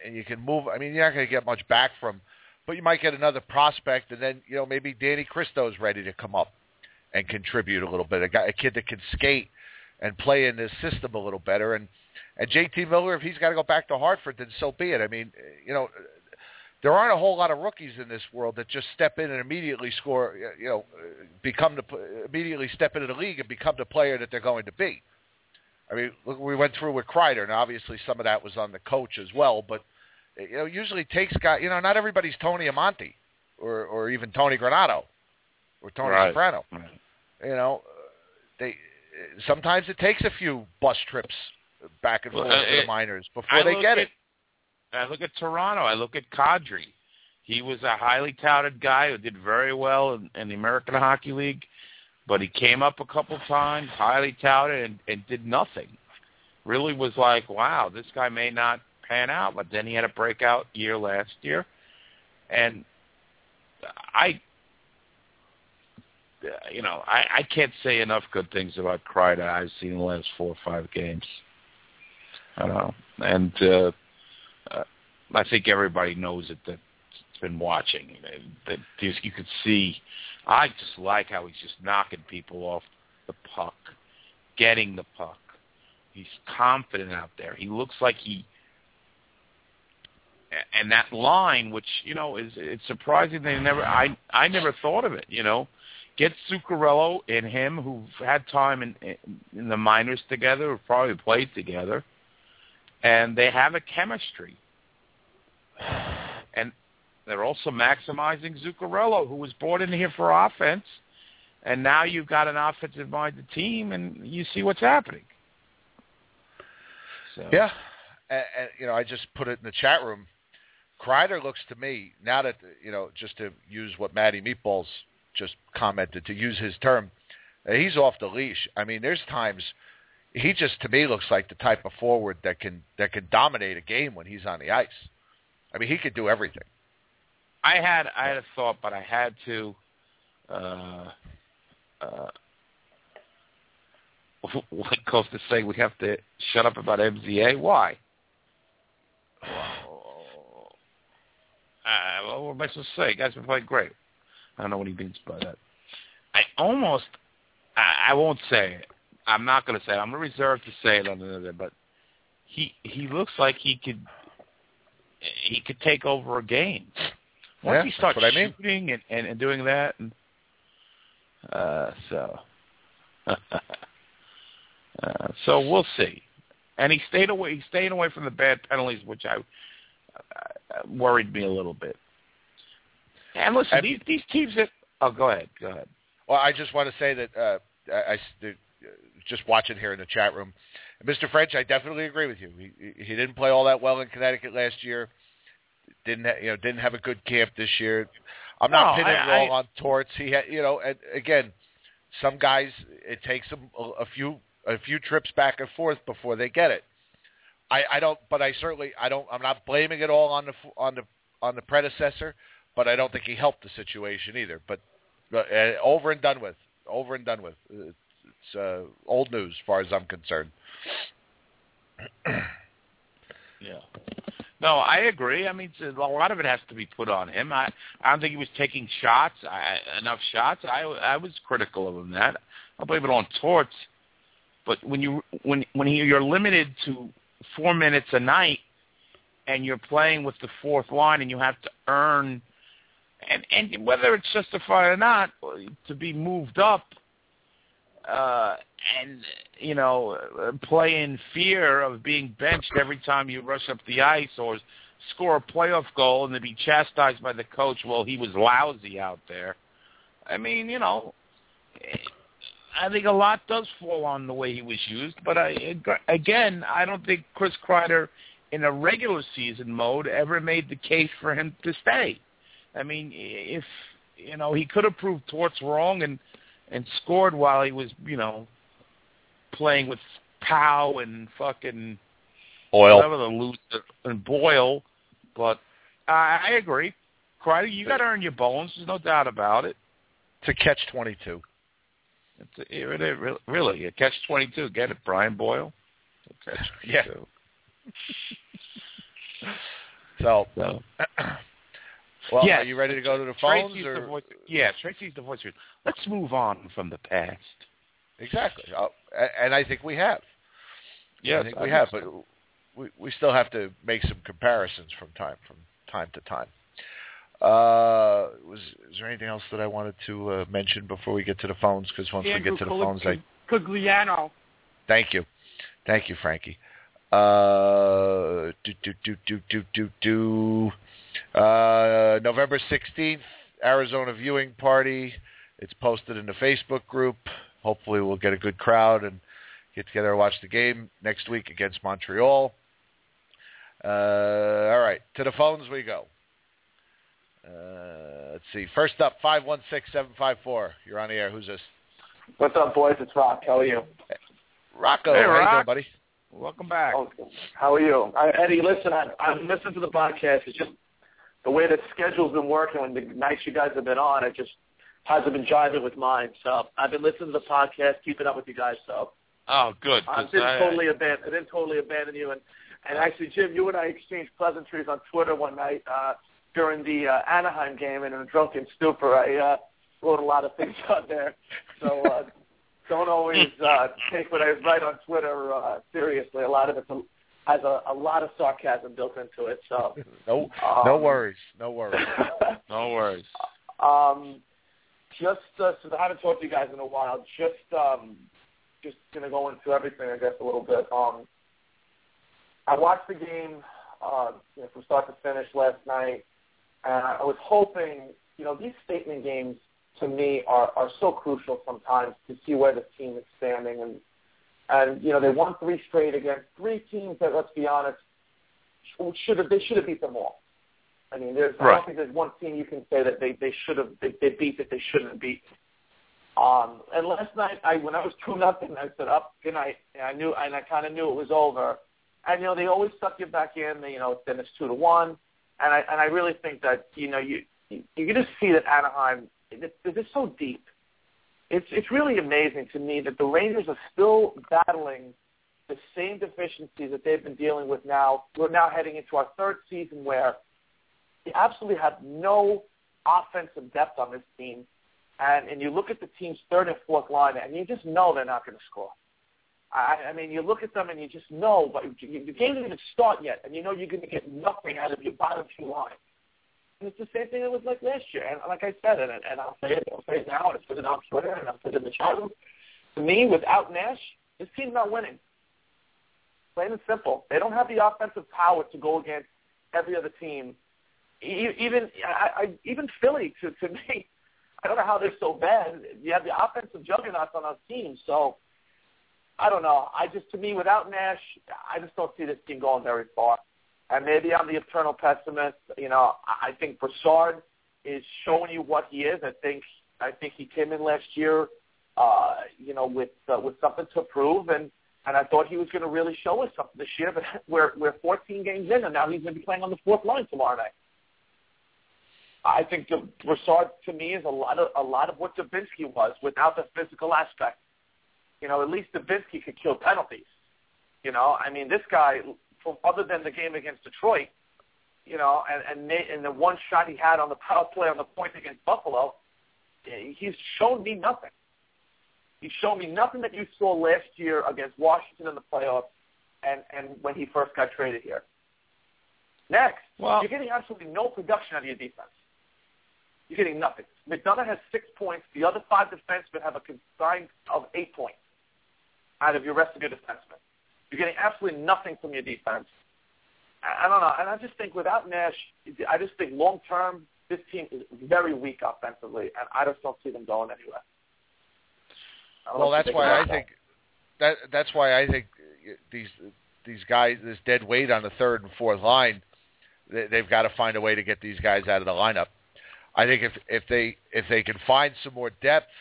and you can move. I mean, you're not going to get much back from, but you might get another prospect, and then you know maybe Danny Kristo's ready to come up and contribute a little bit. A guy, a kid that can skate and play in this system a little better. And and JT Miller, if he's got to go back to Hartford, then so be it. I mean, you know, there aren't a whole lot of rookies in this world that just step in and immediately score. You know, become the immediately step into the league and become the player that they're going to be. I mean, look, we went through with Kreider, and obviously some of that was on the coach as well. But you know, usually takes guys. You know, not everybody's Tony Amonte or or even Tony Granato or Tony Right. Soprano. You know, they sometimes it takes a few bus trips back and Well, forth uh, to the minors before I they get at, it. I look at Toronto. I look at Kadri. He was a highly touted guy who did very well in, in the American Hockey League, but he came up a couple times, highly touted, and, and did nothing. Really was like, wow, this guy may not pan out, but then he had a breakout year last year, and I you know, I, I can't say enough good things about Kreider I've seen the last four or five games. I know, and uh, uh, I think everybody knows it that's been watching. That you could see. I just like how he's just knocking people off the puck, getting the puck. He's confident out there. He looks like he and that line, which you know is it's surprising they never. I I never thought of it. You know, get Zuccarello and him who've had time in in the minors together, who've probably played together, and they have a chemistry. And they're also maximizing Zuccarello, who was brought in here for offense, and now you've got an offensive-minded team, and you see what's happening. So. Yeah, and, and you know, I just put it in the chat room. Kreider looks to me now that you know, just to use what Matty Meatballs just commented, to use his term, uh, he's off the leash. I mean, there's times he just to me looks like the type of forward that can that can dominate a game when he's on the ice. I mean, he could do everything. I had I had a thought, but I had to. Uh, uh, what goes to say we have to shut up about MZA? Why? Uh, well, what am I supposed to say? Guys been playing great. I don't know what he means by that. I almost, I, I won't say it. I'm not going to say it. I'm going to reserve to say it on another. But he he looks like he could he could take over a game once yeah, he starts what I mean. shooting and, and and doing that. And, uh, so uh, so we'll see. And he stayed away. He's staying away from the bad penalties, which I uh, worried me a little bit. And listen, these these teams that oh, go ahead, go ahead. Well, I just want to say that uh, I, I just watching here in the chat room, Mr. French. I definitely agree with you. He, he didn't play all that well in Connecticut last year. Didn't ha- you know? Didn't have a good camp this year. I'm not No, pinning I- it all I- on Torts. He had, you know, and again, some guys it takes them a, a few a few trips back and forth before they get it. I, I don't, but I certainly I don't. I'm not blaming it all on the on the on the predecessor, but I don't think he helped the situation either. But uh, over and done with. Over and done with. It's, it's uh, old news as far as I'm concerned. Yeah. No, I agree. I mean, a lot of it has to be put on him. I I don't think he was taking shots, I, enough shots. I I was critical of him that. I'll blame it on Torts. But when you when when he, you're limited to four minutes a night, and you're playing with the fourth line, and you have to earn, and and whether it's justified or not, to be moved up, uh, and you know, play in fear of being benched every time you rush up the ice or score a playoff goal and to be chastised by the coach. Well, he was lousy out there. I mean, you know, I think a lot does fall on the way he was used. But I, again, I don't think Chris Kreider in a regular season mode ever made the case for him to stay. I mean, if you know, he could have proved Torts wrong and and scored while he was, you know, playing with Pow and fucking Oil. whatever the loser and Boyle. But I, I agree, Kreider, you got to earn your bones. There's no doubt about it. To catch 22. It's a, it, it, really a catch twenty two. Get it, Brian Boyle. Yeah. 22. So, So well, Yes. are you ready to go to the phones? Tracy's or? the voice. Yeah, Tracy's the voice. Let's move on from the past. Exactly. Uh, and I think we have. Yes, I think we have, think but we we still have to make some comparisons from time from time to time. Uh, was is there anything else that I wanted to uh, mention before we get to the phones? Because once we get to the phones, I Cogliano. thank you, thank you, Frankie. Uh, do do do do do do do. Uh, November sixteenth, Arizona viewing party. It's posted in the Facebook group. Hopefully, we'll get a good crowd and get together and watch the game next week against Montreal. Uh, all right, to the phones we go. Uh, let's see. First up, five one six seven five four. You're on the air. Who's this? What's up, boys? It's Rock. How are you? Rocco. Hey, How you doing, Rock. buddy? Welcome back. Oh, how are you? I, Eddie, listen, I, I'm listening to the podcast. It's just the way the schedule's been working. When the nights you guys have been on, I just hasn't been jiving with mine. So I've been listening to the podcast, keeping up with you guys. So Oh, good. I 'cause didn't I- totally abandon. I didn't totally abandon you. And and actually, Jim, you and I exchanged pleasantries on Twitter one night uh, during the uh, Anaheim game, and in a drunken stupor, I uh, wrote a lot of things on there. So uh, don't always uh, take what I write on Twitter uh, seriously. A lot of it has a, a lot of sarcasm built into it. So No, no Um, worries, no worries. no worries. Um, just uh, since I haven't talked to you guys in a while, just um, just gonna go into everything, I guess, a little bit. Um, I watched the game uh, you know, from start to finish last night, and I was hoping, you know, these statement games to me are are so crucial sometimes to see where the team is standing, and and you know they won three straight against three teams that, let's be honest, should have they should have beat them all. I mean, there's I don't think there's one team you can say that they they should have they, they beat that they shouldn't have beat. Um, and last night, I when I was two nothing, I said up good night. And I knew and I kind of knew it was over. And you know they always suck you back in. They, you know then it's two to one. And I and I really think that you know you you, can just see that Anaheim just so deep. It's it's really amazing to me that the Rangers are still battling the same deficiencies that they've been dealing with now. We're now heading into our third season where they absolutely have no offensive depth on this team. And and you look at the team's third and fourth line, and you just know they're not going to score. I, I mean, you look at them and you just know, but you- the game didn't even start yet, and you know you're going to get nothing out of your bottom two lines. And it's the same thing it was like last year. And like I said, and, and I'll say it, I'll say it now, and it's put it on Twitter, and I'll put it in the chat room. To me, without Nash, this team's not winning. Plain and simple. They don't have the offensive power to go against every other team. Even I, I, even Philly, to to me, I don't know how they're so bad. You have the offensive juggernauts on our team, so I don't know. I just, to me, without Nash, I just don't see this team going very far. And maybe I'm the eternal pessimist. You know, I think Brassard is showing you what he is. I think I think he came in last year, uh, you know, with uh, with something to prove, and and I thought he was going to really show us something this year. But we're we're 14 games in, and now he's going to be playing on the fourth line tomorrow night. I think Brassard to me is a lot of a lot of what Dubinsky was without the physical aspect. You know, at least Dubinsky could kill penalties. You know, I mean, this guy, from other than the game against Detroit, you know, and and, Nate, and the one shot he had on the power play on the point against Buffalo, eh, he's shown me nothing. He's shown me nothing that you saw last year against Washington in the playoffs, and and when he first got traded here. Next, Well- you're getting absolutely no production out of your defense. You're getting nothing. McDonagh has six points. The other five defensemen have a combined of eight points out of your rest of your defensemen. You're getting absolutely nothing from your defense. I I don't know. And I just think without Nash, I just think long term, this team is very weak offensively, and I just don't see them going anywhere. I don't know Well, that's why I that. think that that's why I think these these guys, this dead weight on the third and fourth line, they, they've got to find a way to get these guys out of the lineup. I think if if they if they can find some more depth,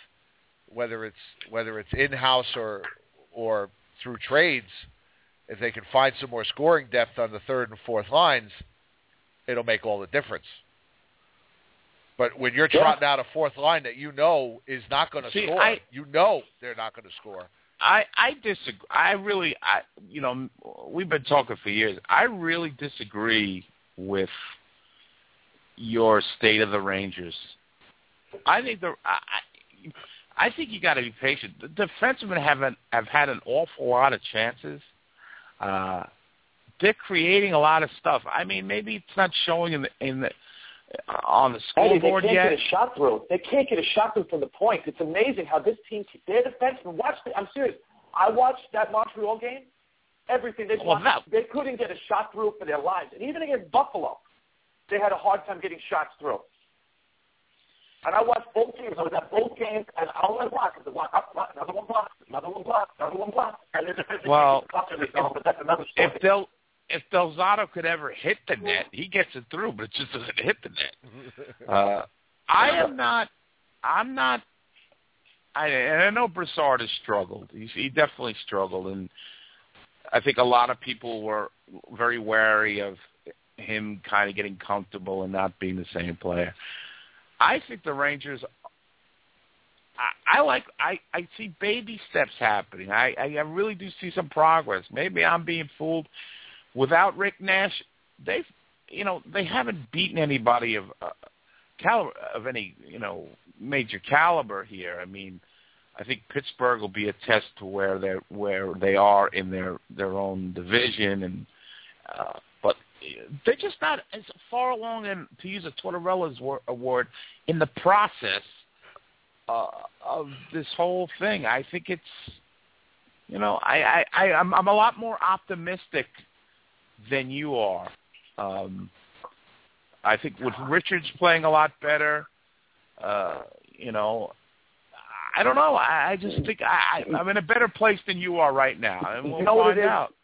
whether it's whether it's in house or or through trades, if they can find some more scoring depth on the third and fourth lines, it'll make all the difference. But when you're Yeah. trotting out a fourth line that you know is not going to score, I- you know they're not going to score. I I disagree. I really, I you know, we've been talking for years. I really disagree with your state of the Rangers. I think the I I think you got to be patient. The defensemen haven't have had an awful lot of chances. Uh, they're creating a lot of stuff. I mean, maybe it's not showing in the in the on the Eddie, they can't yet. get a shot through. They can't get a shot through from the point. It's amazing how this team, their defensemen, watch. The, I'm serious. I watched that Montreal game. Everything they Well, watched, that- they couldn't get a shot through for their lives, and even against Buffalo, they had a hard time getting shots through. And I watched both games. I was at both games, and all I watched was one up, block, another one block, another one block, another one block, and their defensemen Well, can't get the puck in the zone, but that's another story. if Del if Del Zotto could ever hit the net, he gets it through, but it just doesn't hit the net. Uh, I am not. I'm not. I and I know Brassard has struggled. He's, he definitely struggled, and I think a lot of people were very wary of him kind of getting comfortable and not being the same player. I think the Rangers I, I like I I see baby steps happening. I I really do see some progress. Maybe I'm being fooled. Without Rick Nash, they've you know they haven't beaten anybody of uh, caliber of any you know major caliber here. I mean, I think Pittsburgh will be a test to where they where they are in their their own division, and uh, they're just not as far along in to use a Tortorella's award in the process uh, of this whole thing. I think it's you know I I, I I'm, I'm a lot more optimistic than you are. Um, I think with Richards playing a lot better, uh, you know, I don't know. I, I just think I, I, I'm in a better place than you are right now, and we'll you know find out.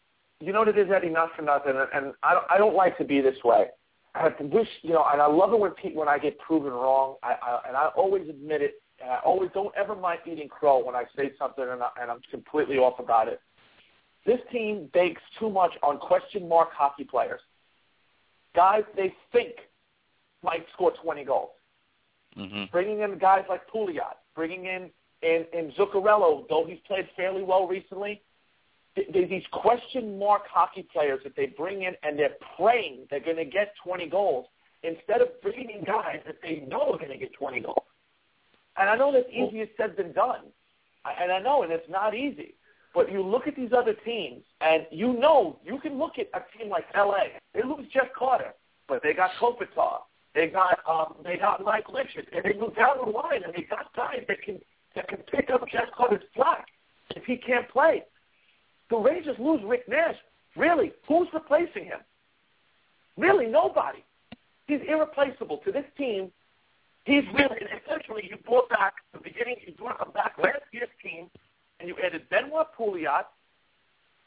You know what it is, Eddie? Not for nothing, and, and I don't, I don't like to be this way. I wish, you know, and I love it when people, when I get proven wrong, I, I, and I always admit it. And I always don't ever mind eating crow when I say something and, I, and I'm completely off about it. This team bakes too much on question mark hockey players. Guys they think might score 20 goals. Mm-hmm. Bringing in guys like Pouliot, bringing in in, in Zuccarello, though he's played fairly well recently, these question mark hockey players that they bring in and they're praying they're going to get 20 goals instead of bringing in guys that they know are going to get 20 goals. And I know that's easier said than done. And I know, and it's not easy. But you look at these other teams, and you know you can look at a team like L.A. They lose Jeff Carter, but they got Kopitar. They got um, they got Mike Richards, and they move down the line, and they got guys that can that can pick up Jeff Carter's slack if he can't play. The Rangers lose Rick Nash. Really, who's replacing him? Really, nobody. He's irreplaceable to this team. He's really, essentially, you brought back the beginning. You brought back last year's team, and you added Benoit Pouliot,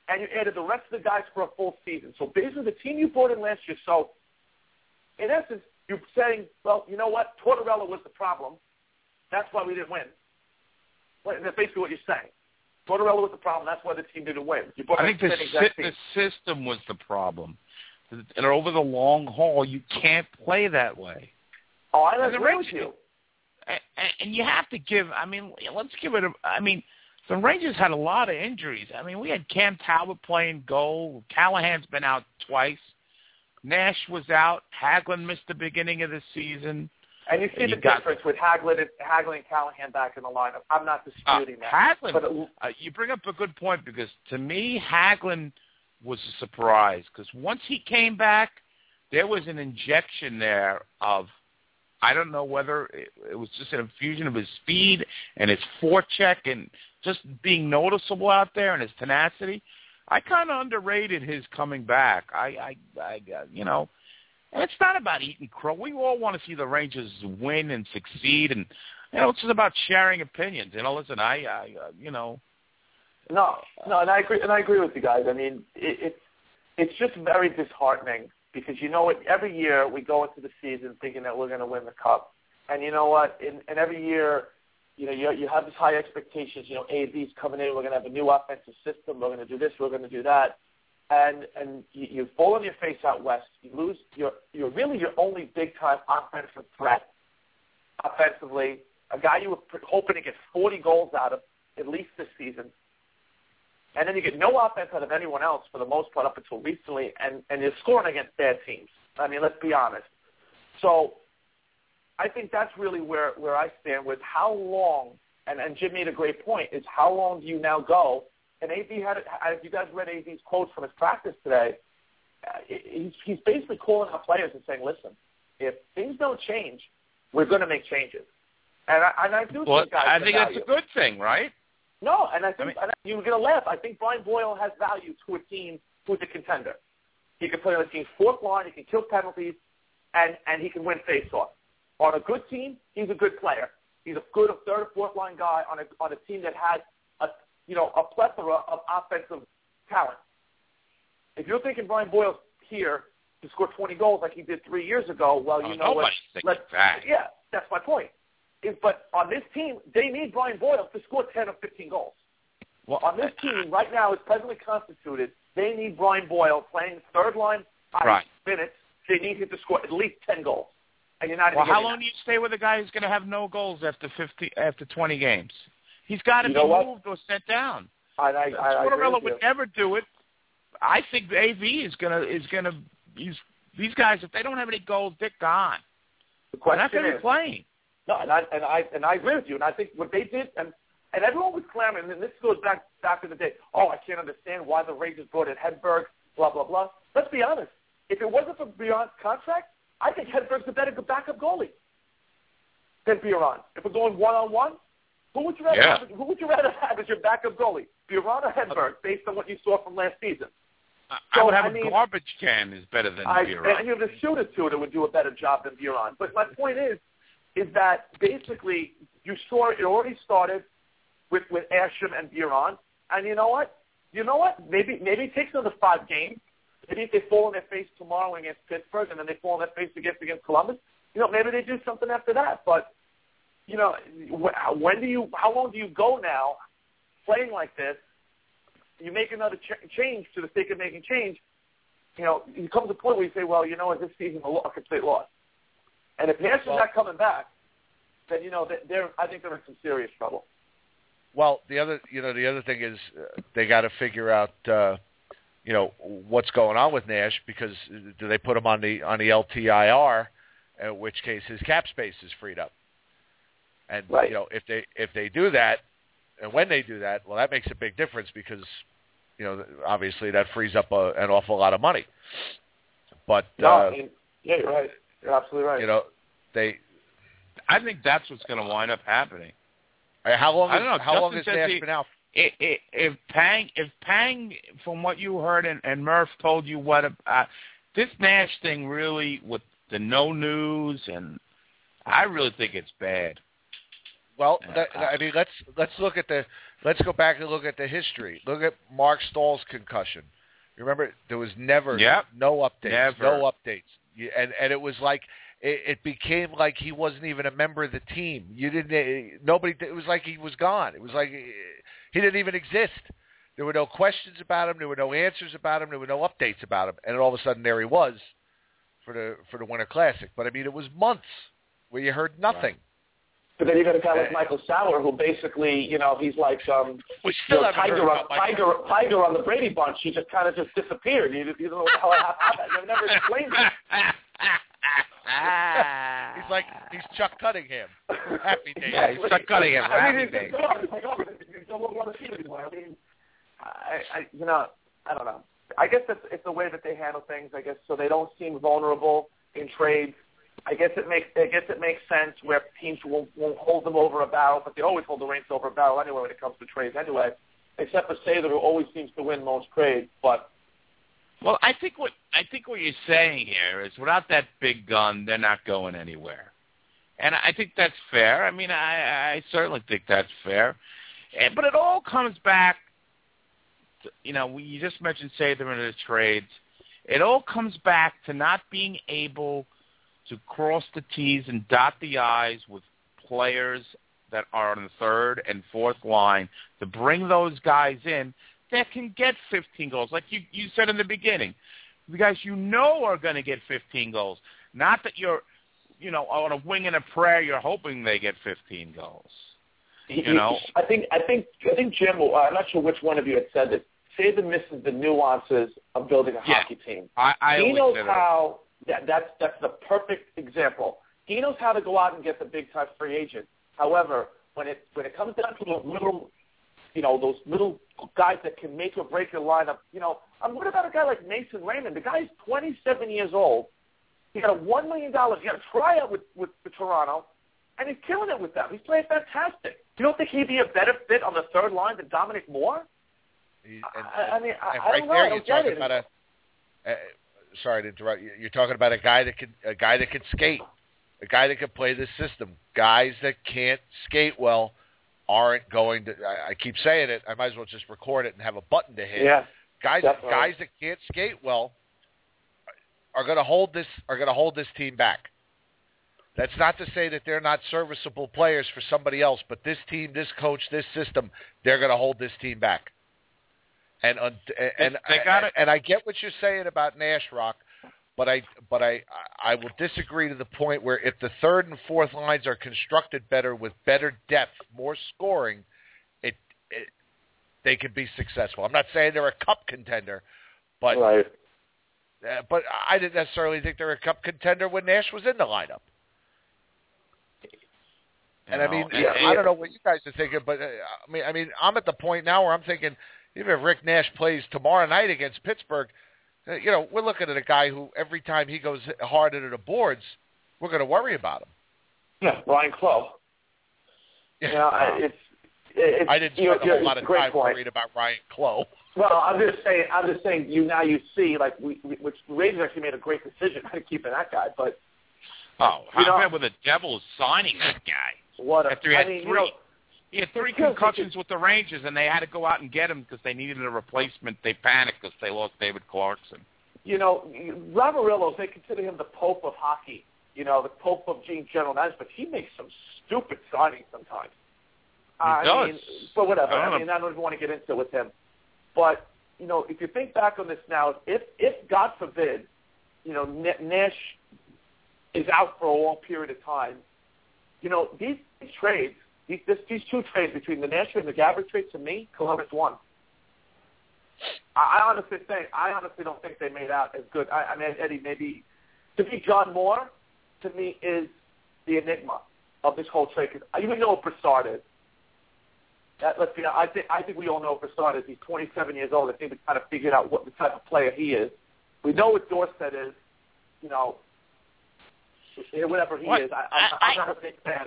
and you added the rest of the guys for a full season. So basically, the team you brought in last year. So, in essence, you're saying, well, you know what? Tortorella was the problem. That's why we didn't win. That's basically what you're saying. Tortorella was the problem. That's why the team didn't win. You I think the, si- the system was the problem. And over the long haul, you can't play that way. Oh, I agree with Rangers- you. And, and you have to give. I mean, let's give it. A, I mean, the Rangers had a lot of injuries. I mean, we had Cam Talbot playing goal. Callahan's been out twice. Nash was out. Hagelin missed the beginning of the season. And you see And the you got- difference with Hagelin and, Hagelin and Callahan back in the lineup. I'm not Uh, disputing that. Hagelin, But it, uh, you bring up a good point because to me, Hagelin was a surprise because once he came back, there was an injection there of I don't know whether it, it was just an infusion of his speed and his forecheck and just being noticeable out there and his tenacity. I kind of underrated his coming back. I, I, I, uh, you know, and it's not about eating crow. We all want to see the Rangers win and succeed, and you know, it's just about sharing opinions. You know, listen, I, I, uh, you know, no, no, and I agree. And I agree with you guys. I mean, it, it's it's just very disheartening because you know what? Every year we go into the season thinking that we're going to win the cup, and you know what? In, and every year, you know, you you have this high expectations. You know, AV's coming in. We're going to have a new offensive system. We're going to do this. We're going to do that. And and you, you fall on your face out west. You lose. You're you're really your only big time offensive threat. Offensively, a guy you were hoping to get 40 goals out of at least this season. And then you get no offense out of anyone else for the most part up until recently, and, and you're scoring against bad teams. I mean, let's be honest. So I think that's really where, where I stand with how long, and, and Jim made a great point, is how long do you now go? And AV had, if you guys read AV's quotes from his practice today, uh, he's, he's basically calling out players and saying, listen, if things don't change, we're going to make changes. And I, and I do well, think guys I think that's value. a good thing, right? No, and I think I mean- and you're going to laugh. I think Brian Boyle has value to a team who's a contender. He can play on a team's fourth line. He can kill penalties, and and he can win faceoff. On a good team, he's a good player. He's a good third or fourth line guy on a on a team that has you know a plethora of offensive talent. If you're thinking Brian Boyle's here to score 20 goals like he did three years ago, well, you Oh, know what? Let's, that. yeah, that's my point. Is, but on this team, they need Brian Boyle to score 10 or 15 goals. Well, On this team, right now, as presently constituted, they need Brian Boyle playing third line ice Right. minutes. They need him to score at least 10 goals. and you're not Well, how long do you stay with a guy who's going to have no goals after 50 after 20 games? He's got to You be moved or sent down. I, I, I, I Tortorella with would never do it. I think the AV is gonna is gonna use these guys if they don't have any goals, they're gone. The They're not question to is, be playing. No, and I and I and I agree with you. And I think what they did, and and everyone was clamoring. And this goes back back in the day. Oh, I can't understand why the Rangers brought in Hedberg. Blah blah blah. Let's be honest. If it wasn't for Biron's contract, I think Hedberg's a better backup goalie than Bjorn. If we're going one on one, who would you rather Yeah. have, who would you rather have as your backup goalie, or Hedberg, based on what you saw from last season? I- So, I would have I a mean- garbage can is better than I, and you have the shooter too that would do a better job than Biron. But my point is, is that basically you saw it already started with with Asham and Biron, and you know what? You know what? Maybe maybe it takes another five games. Maybe if they fall on their face tomorrow against Pittsburgh, and then they fall on their face against against Columbus, you know, maybe they do something after that. But you know, when do you? How long do you go now playing like this? You make another ch- change to the sake of making change. You know, you come to a point where you say, well, you know what, this season's a, complete loss. And if Nash is Well- not coming back, then you know they're. I think they're in some serious trouble. Well, the other, you know, the other thing is uh, they got to figure out, uh, you know, what's going on with Nash because uh, do they put him on the on the LTIR, in which case his cap space is freed up. And Right. you know, if they if they do that, and when they do that, well, that makes a big difference because, you know, obviously that frees up a, an awful lot of money. But No, uh, I mean, yeah, you're right. You're absolutely right. you know, they I think that's what's going to wind up happening. uh, how long I don't know. how long Justin has says Nash he- been out? i i if Pang, if Pang, from what you heard, and, and Murph told you what uh, this Nash thing really with the no news, and I really think it's bad. Well, that, I mean, let's let's look at the let's go back and look at the history. Look at Marc Staal's concussion. Remember, there was never Yep. no updates, Never. no updates, and and it was like it, it became like he wasn't even a member of the team. You didn't eh, nobody. It was like he was gone. It was like eh, he didn't even exist. There were no questions about him. There were no answers about him. There were no updates about him. And all of a sudden, there he was for the for the Winter Classic. But I mean, it was months where you heard nothing. But then you got a guy like Michael Sauer, who basically, you know, he's like um, We you still know, Tiger, on, about Michael. Tiger, Tiger on the Brady Bunch. He just kind of just disappeared. You, you don't know what the hell happened. They've never explained it. He's like he's Chuck Cunningham. Happy days. Yeah, he's Chuck Cunningham, I mean, happy days. it's like, you don't want to see it anymore. I mean, I, I, you know, I don't know. I guess it's, it's the way that they handle things. I guess so they don't seem vulnerable in trades. I guess it makes I guess it makes sense where teams won't, won't hold them over a barrel, but they always hold the Rangers over a barrel anyway when it comes to trades anyway. Except for Sather, who always seems to win most trades. But Well, I think what I think what you're saying here is without that big gun, they're not going anywhere, and I think that's fair. I mean, I, I certainly think that's fair, and, but it all comes back. To, you know, you just mentioned Sather in the trades. It all comes back to not being able to cross the T's and dot the I's with players that are on the third and fourth line to bring those guys in that can get 15 goals. Like you, you said in the beginning, the guys you know are going to get 15 goals. Not that you're, you know, on a wing and a prayer, you're hoping they get 15 goals. You know? I think I think I think Jim. I'm not sure which one of you had said this. Sather misses the nuances of building a Yeah. hockey team. I, I he knows how. That, that's that's the perfect example. He knows how to go out and get the big time free agent. However, when it when it comes down to those little, you know, those little guys that can make or break your lineup, you know, I'm what about a guy like Mason Raymond? The guy's 27 years old. He got a one million dollars. He got a tryout with, with with Toronto, and he's killing it with them. He's playing fantastic. You don't think he'd be a better fit on the third line than Dominic Moore? He- and, I, I mean, I, and I right don't know. there, I you're get talking it. about a. Uh, sorry to interrupt. you. You're talking about a guy that can a guy that can skate, a guy that can play this system. Guys that can't skate well aren't going to. I, I keep saying it. I might as well just record it and have a button to hit. yeah. guys definitely. guys that can't skate well are going to hold this are going to hold this team back. That's not to say that they're not serviceable players for somebody else, but this team, this coach, this system, they're going to hold this team back. And un- and they gotta- and I get what you're saying about Nash Rock, but but I but I I will disagree to the point where if the third and fourth lines are constructed better with better depth, more scoring, it, it they could be successful. I'm not saying they're a cup contender, but right. uh, but I didn't necessarily think they're a cup contender when Nash was in the lineup. And You I mean, know, and- I don't know what you guys are thinking, but uh, I mean, I mean, I'm at the point now where I'm thinking, even if Rick Nash plays tomorrow night against Pittsburgh, uh, you know, we're looking at a guy who every time he goes hard into the boards, we're going to worry about him. Yeah, Ryan Clowe. You know, I- it's it's I didn't you know, spend a whole lot of time point. worried about Ryan Clowe. Well, I'm just saying. I'm just saying. You now you see like we, we which the Rangers actually made a great decision by keeping that guy. But Oh, how You know- about with the Devils signing that guy? what a, After he I had mean, three, you know, he had three concussions with the Rangers, and they had to go out and get him because they needed a replacement. They panicked because they lost David Clarkson. you know, Lamoriello, they consider him the Pope of hockey. You know, the Pope of Gene general management. But he makes some stupid signings sometimes. I does. mean, but whatever. I I mean, I don't even want to get into it with him. But you know, if you think back on this now, if if God forbid, you know, Na- Nash is out for a long period of time, you know, these trades, these this, these two trades between the Nash and the Gaborik trade, to me, Columbus won. I, I honestly think I honestly don't think they made out as good. I, I mean, Eddie, maybe to me, John Moore to me is the enigma of this whole trade. Cause even though Brassard is, that, let's be, I think I think we all know Brassard is. He's 27 years old. I think we kind of figured out what the type of player he is. We know what Dorsett is. You know, whatever he What? is. I, I'm, I'm not a big fan.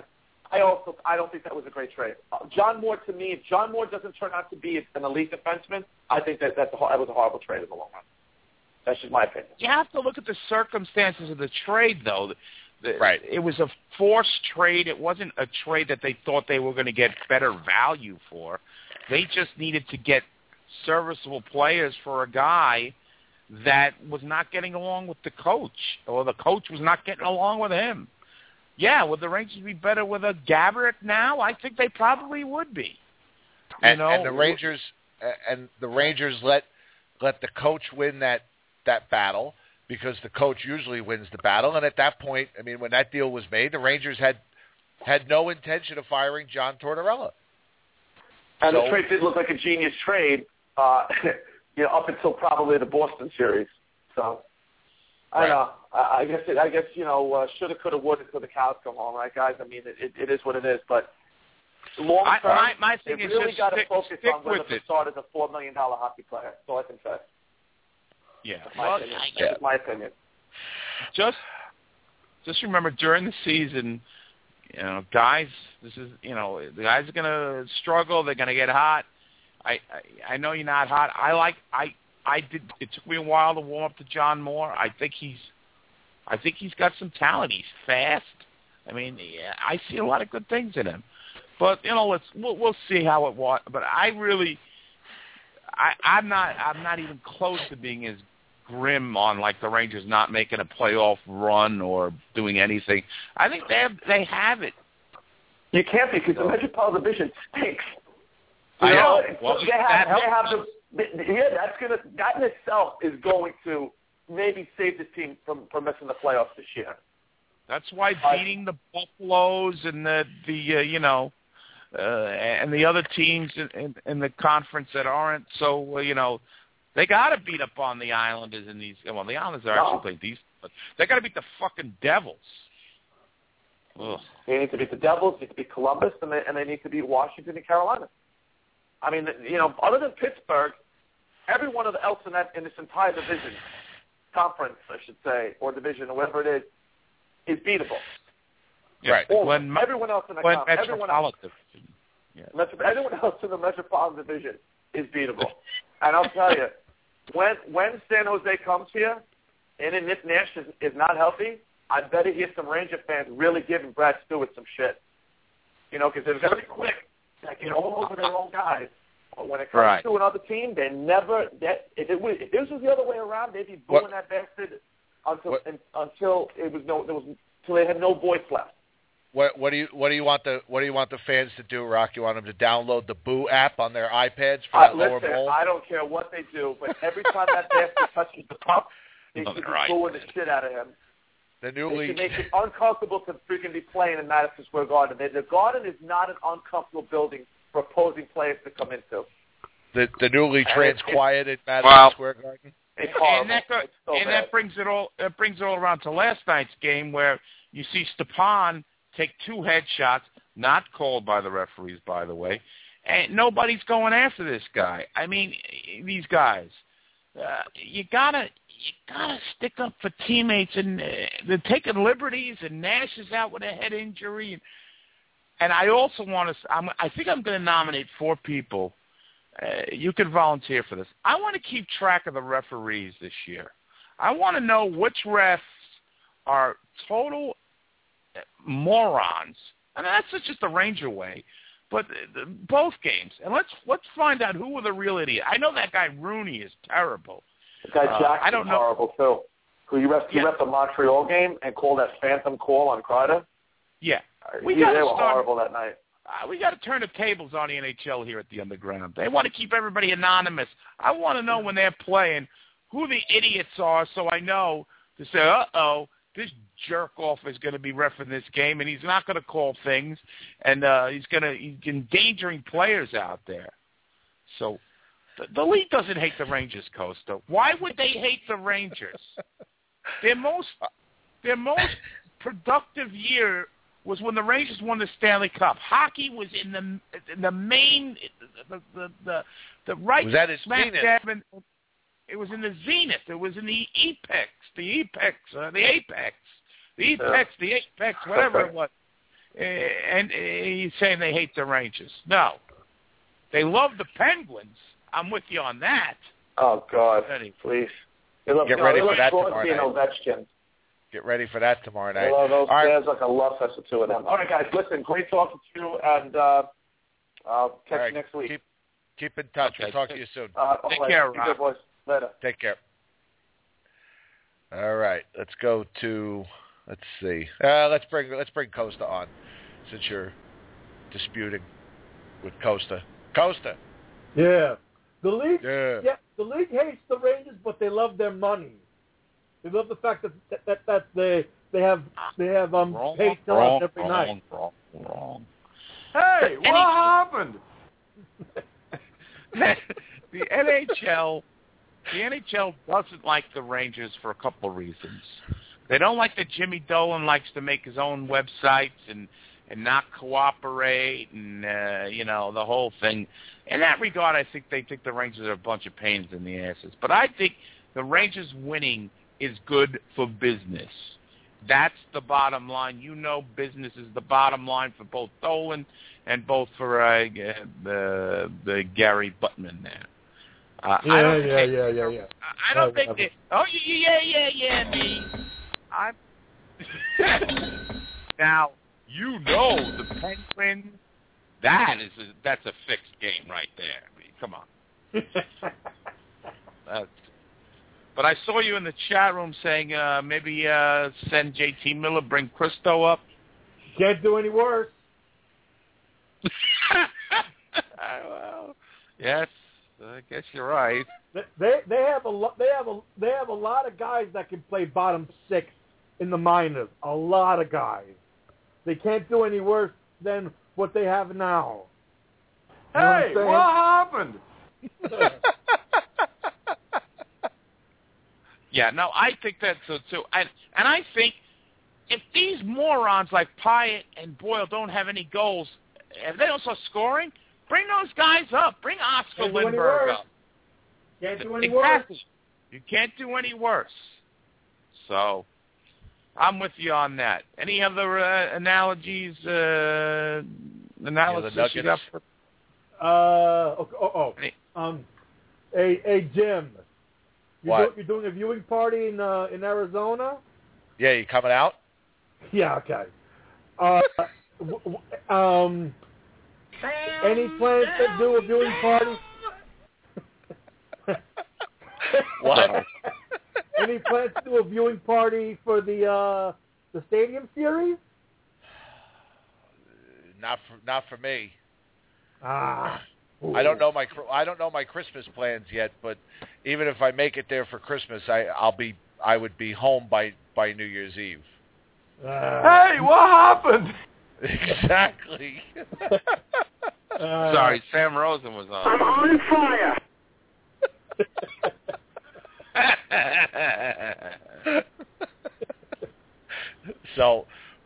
I also I don't think that was a great trade. Uh, John Moore to me, if John Moore doesn't turn out to be an elite defenseman, I think that that's a, that was a horrible trade in the long run. That's just my opinion. You have to look at the circumstances of the trade, though. The- Right. It was a forced trade. It wasn't a trade that they thought they were going to get better value for. They just needed to get serviceable players for a guy that was not getting along with the coach, or the coach was not getting along with him. Yeah, would the Rangers be better with a Gaborik now? I think they probably would be. You and, know, and the Rangers and the Rangers let let the coach win that that battle because the coach usually wins the battle. And at that point, I mean, when that deal was made, the Rangers had had no intention of firing John Tortorella. And So- the trade did look like a genius trade, uh, you know, up until probably the Boston series. So I Right. don't know. I, I guess it, I guess you know, uh, shoulda, coulda, woulda until the cows come home, right, guys? I mean, it, it, it is what it is. But long I- term, my- my thing is really got to focus stick on whether with it. Brassard is a four million dollar hockey player. That's all I can say. yeah. That's my Well, opinion. I- That's just my opinion. just just remember during the season, you know, guys, this is you know, the guys are gonna struggle. They're gonna get hot. I, I I know you're not hot. I like I I did. It took me a while to warm up to John Moore. I think he's I think he's got some talent. He's fast. I mean, yeah, I see a lot of good things in him. But you know, let's we'll, we'll see how it was. But I really, I I'm not I'm not even close to being as grim on like the Rangers not making a playoff run or doing anything. I think they have they have it. You can't be because the Metropolitan Division stinks. You I know, know. Well, they have, they have the, the- yeah, that's gonna that in itself is going to maybe save the team from from missing the playoffs this year. That's why beating the Buffaloes and the the uh, you know uh, and the other teams in, in, in the conference that aren't so uh, you know they got to beat up on the Islanders and these. Well, the Islanders are No. actually playing these, but they got to beat the fucking Devils. Ugh. They need to beat the Devils, they need to beat Columbus, and they, and they need to beat Washington and Carolina. I mean, you know, other than Pittsburgh, every one of the else in that in this entire division, conference, I should say, or division, or whatever it is, is beatable. Right. All, When, everyone else in the when conference, everyone else, Yeah. Metro, everyone else in the Metropolitan Division is beatable. and I'll tell you, when when San Jose comes here, and then Rick Nash is, is not healthy, I bet hear some Ranger fans really giving Brad Stuart some shit. You know, because they're very quick. They get all over their own guys. But when it comes Right. to another team, they never. That if, it was, if this was the other way around, they'd be booing What- that bastard until what- until it was no there was until they had no voice left. What what do you what do you want the what do you want the fans to do, Rock? You want them to download the Boo app on their iPads for I, that lower listen, bowl? I don't care what they do, but every time that bastard touches the puck, They No, should be right. booing the shit out of him. The They newly should make it uncomfortable to freaking be playing in Madison Square Garden. The, the Garden is not an uncomfortable building for opposing players to come into. the, the newly transquieted Madison Well- Square Garden. It's horrible. And that, go, It's so and bad. that brings it all that brings it all around to last night's game where you see Stepan take two headshots, not called by the referees, by the way, and nobody's going after this guy. I mean, these guys. Uh, you gotta you gotta stick up for teammates, and uh, they're taking liberties. And Nash is out with a head injury, and, and I also want to. I'm, I think I'm going to nominate four people uh, you can volunteer for this. I want to keep track of the referees this year. I want to know which refs are total uh, morons. I mean, that's just the Ranger way. But uh, both games, and let's let's find out who were the real idiot. I know that guy Rooney is terrible. The guy Uh, Jackson's I don't know. horrible too. Who you ref, Yeah. ref the Montreal game and called that phantom call on Kreider. Yeah, Uh, We gotta they were start- horrible that night. uh, we got to turn the tables on the NHL here at the Underground. They want to keep everybody anonymous. I want to know when they're playing who the idiots are, so I know to say, "Uh oh, this jerk off is going to be refing this game, and he's not going to call things, and uh, he's going to he's endangering players out there." So. The, the league doesn't hate the Rangers, Costa. Why would they hate the Rangers? Their most their most productive year was when the Rangers won the Stanley Cup. Hockey was in the in the main the the the, the right Was that its smack zenith? dab in, it was in the zenith. It was in the apex, the apex, uh, the apex, the apex, the apex, whatever it was. Uh, and uh, he's saying they hate the Rangers. No, they love the Penguins. I'm with you on that. Oh God, Anyway. please. They love, Get no, ready they for love that Crosby tomorrow and Ovechkin. Get ready for that tomorrow night. They love those All right. Bears like a love fest, the two of them. All right, guys, listen, great talking to you, and uh, I'll catch All right. you next week. Keep, keep in touch. Okay. We'll talk to you soon. uh, Take all right. care, Rob. good, boys. Later. Take care. All right, let's go to let's see. Uh, let's bring let's bring Costa on since you're disputing with Costa. Costa. Yeah. The league, Yeah. yeah, the league hates the Rangers, but they love their money. They love the fact that that that, that they they have they have um Wrong, paid wrong, every wrong, night. wrong, wrong. Hey, Any- what happened? the NHL, the NHL doesn't like the Rangers for a couple of reasons. They don't like that Jimmy Dolan likes to make his own websites and and not cooperate and uh, you know the whole thing. In that regard, I think they think the Rangers are a bunch of pains in the asses. But I think the Rangers winning is good for business. That's the bottom line. You know, business is the bottom line for both Dolan and both for uh, the the Gary Buttman there. Uh, I Yeah, don't think yeah, they- yeah, yeah, yeah. I don't Uh, think whatever. they. Oh yeah, yeah, yeah, yeah, me. I'm. now you know the Penguins. That is a, that's a fixed game right there. I mean, come on. That's, but I saw you in the chat room saying uh, maybe uh, send JT Miller, bring Kristo up. Can't do any worse. well, yes, I guess you're right. They they, they have a lot they have a they have a lot of guys that can play bottom six in the minors. A lot of guys. They can't do any worse than what they have now. You Hey, what what happened? saying? Yeah, no, I think that's so too. And and I think if these morons like Pyatt and Boyle don't have any goals, if they don't start scoring, bring those guys up. Bring Oscar Can't Lindberg up. Can't do any worse. You can't do any worse. So, I'm with you on that. Any other uh, analogies? Uh, analysis you got nuggets? for Uh oh oh, oh. Um hey hey Jim. You What? Do, you're doing a viewing party in uh, in Arizona? Yeah, you coming out? Yeah, okay. Uh, w- w- um, any plans to do a viewing party? What? any plans to do a viewing party for the uh, the stadium series? not for not for me. Ah, I don't know my cr- I don't know my Christmas plans yet, but even if I make it there for Christmas, I I'll be I would be home by by New Year's Eve. Uh, Hey, what happened? exactly. uh, Sorry, Sam Rosen was on. I'm on fire. so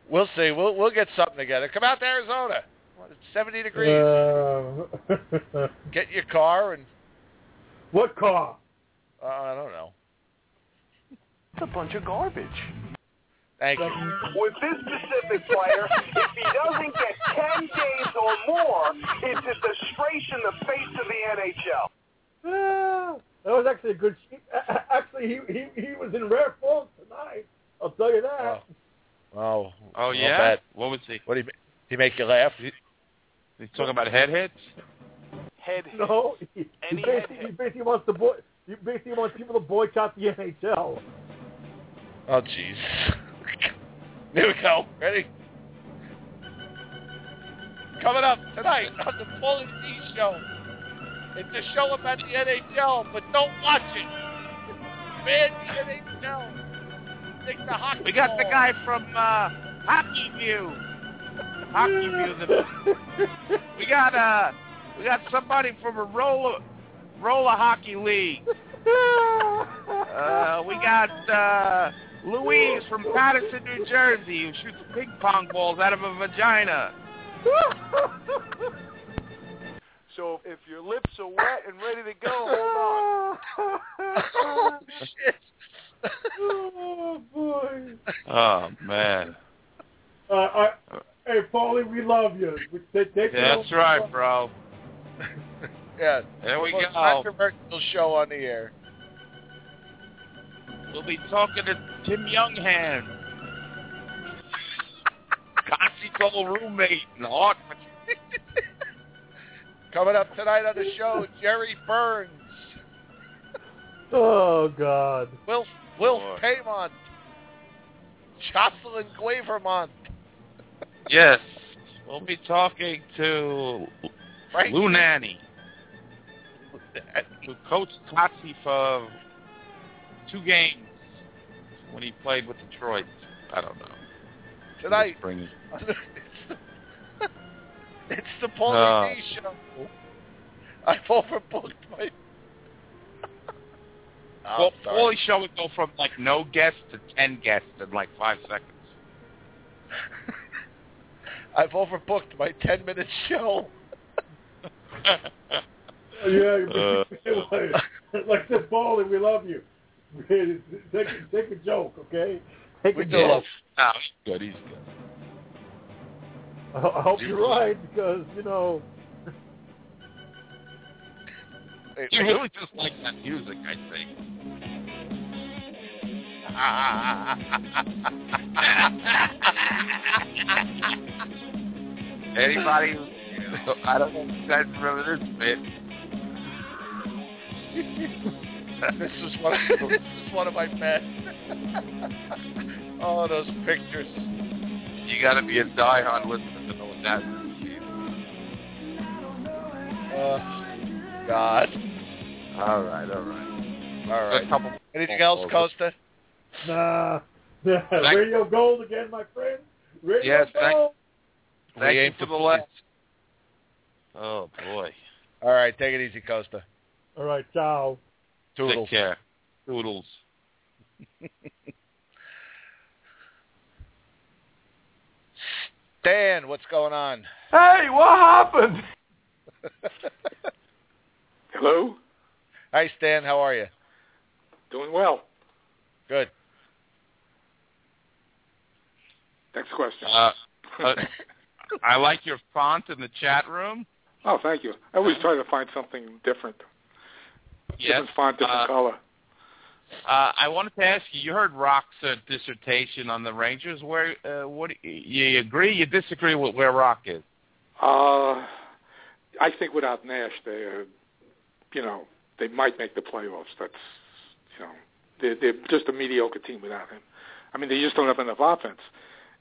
we'll see. We'll we'll get something together. Come out to Arizona. What, It's 70 degrees. Uh, get your car and what car? uh, I don't know. It's a bunch of garbage. Thank you. With this specific player, if he doesn't get 10 games or more, it's a disgrace in the face of the NHL. Ah, that was actually a good. sh- Actually, he he he was in rare form tonight. I'll tell you that. Oh. Oh Not yeah. bad. What was he? What do you he make you laugh? He's talking about head hits. Head No, he, he, Any basically, head- he basically wants to boy. He basically wants people to boycott the NHL. Oh jeez. Here we go. Ready? Coming up tonight on the Paulie D Show. It's a show about the NHL, but don't watch it. Ban the NHL. Take the hockey We got the guy from uh, Hockey View. Hockey View. The, we got uh, we got somebody from a roller roller hockey league. Uh, we got uh, Louise from Paterson, New Jersey, who shoots ping pong balls out of a vagina. So if your lips are wet and ready to go, hold on. oh shit. oh boy. Oh man, Uh, I, hey, Paulie, we love you. We, take, take yeah, that's right, bro. yeah. There we Most go. controversial show on the air. We'll be talking to Tim Younghand, Cossy's old roommate in Hartford. Coming up tonight on the show, Jerry Burns, Oh God. Wilf Wilf Paiement, Jocelyn Guevremont, Yes, we'll be talking to Frank Lou Nanny, who coached Cossi for two games when he played with Detroit. I don't know. tonight. Bring it. it's the, it's the Paulie Oh. Uh, D show. I've overbooked my. Oh, well, sorry. Paulie show would go from like no guests to ten guests in like five seconds. I've overbooked my ten minute show. Yeah, Uh. like, like I said, Paulie, we love you. take, take a joke, okay? Take We a do joke. love. No, he's good. He's good. I I hope you're right because you know. You really just like that music, I think. Anybody? who- I don't know if you guys remember this bit. this is one. Of, this is one of my best. oh, those pictures. You got to be a diehard listener to know what that. Oh, God. All right, all right. All right. Anything else, Costa? Nah. Radio Gold again, my friend. Radio Yes, thank- Gold. Thank We you aim for to the last. Oh boy. All right, take it easy, Costa. All right, ciao. Toodles. Take care. Toodles. Dan, what's going on? Hey, what happened? Hello? Hi, Stan. How are you? Doing well. Good. Next question. Uh, uh, I like your font in the chat room. oh, thank you. I always try to find something different. Yes. Different font, different Uh, color. Uh, I wanted to ask you. You heard Rock's uh, dissertation on the Rangers. Where uh, what you agree? You disagree with where Rock is? Uh, I think without Nash, they, uh, you know, they might make the playoffs. That's, you know, they're, they're just a mediocre team without him. I mean, they just don't have enough offense.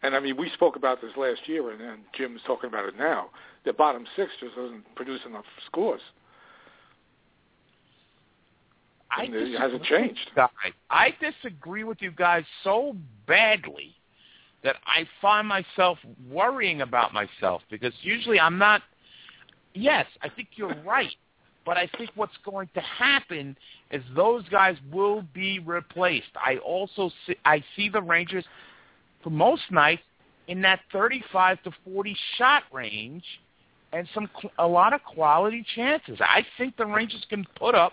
And I mean, we spoke about this last year, and, and Jim's talking about it now. The bottom six just doesn't produce enough scores. I And it hasn't changed. I disagree with you guys so badly that I find myself worrying about myself because usually I'm not. Yes, I think you're right, but I think what's going to happen is those guys will be replaced. I also see, I see the Rangers for most nights in that 35 to 40 shot range and some a lot of quality chances. I think the Rangers can put up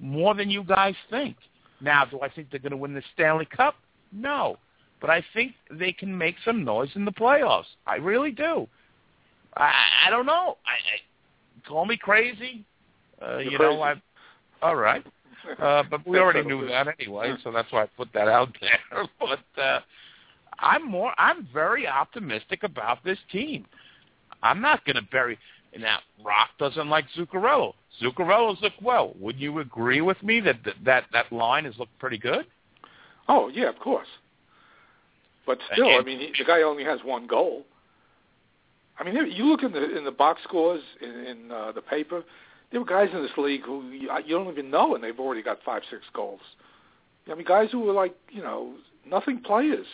more than you guys think. Now, do I think they're going to win the Stanley Cup? No, but I think they can make some noise in the playoffs. I really do. I, I don't know. I, I call me crazy. Uh, you know, I. All right. Uh, but we already knew that anyway, so that's why I put that out there. but uh, I'm more. I'm very optimistic about this team. I'm not going to bury. Now, Rock doesn't like Zuccarello. Zuccarello's look well. Would you agree with me that that that, that line has looked pretty good? Oh yeah, of course. But still, I mean, he, the guy only has one goal. I mean, you look in the in the box scores in, in uh, the paper. There were guys in this league who you, you don't even know, and they've already got five, six goals. I mean, guys who were like, you know, nothing players.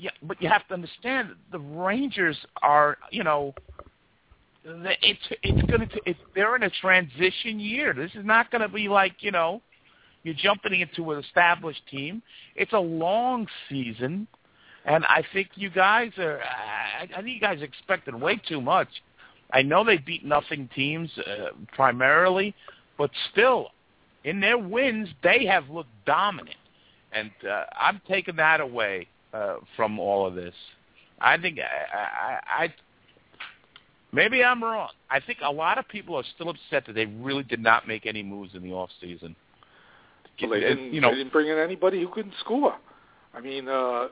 Yeah, but you have to understand the Rangers are, you know, it's it's going to it's, they're in a transition year. This is not going to be like you know, you're jumping into an established team. It's a long season, and I think you guys are. I, I think you guys are expecting way too much. I know they beat nothing teams uh, primarily, but still, in their wins, they have looked dominant, and uh, I'm taking that away uh, from all of this. I think I, I, I maybe I'm wrong. I think a lot of people are still upset that they really did not make any moves in the off season. Well, they didn't, you know, they didn't bring in anybody who couldn't score. I mean, uh,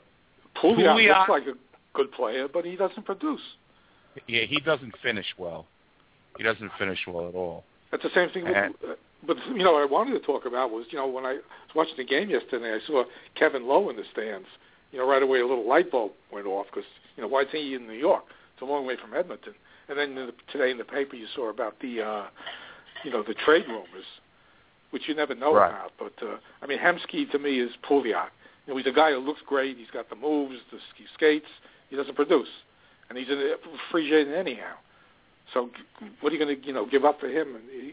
Pouliot Pouliot- looks like a good player, but he doesn't produce. yeah, he doesn't finish well. He doesn't finish well at all. That's the same thing. With, And- uh, but you know, what I wanted to talk about was, you know, when I was watching the game yesterday, I saw Kevin Lowe in the stands. You know, right away a little light bulb went off because, you know, why is he in New York? It's a long way from Edmonton. And then the, today in the paper you saw about the, uh, you know, the trade rumors, which you never know Right. about. But uh, I mean, Hemsky to me is Pouliot. You know, he's a guy who looks great. He's got the moves, the he skates. He doesn't produce, and he's a free agent anyhow. So what are you going to, you know, give up for him? And he,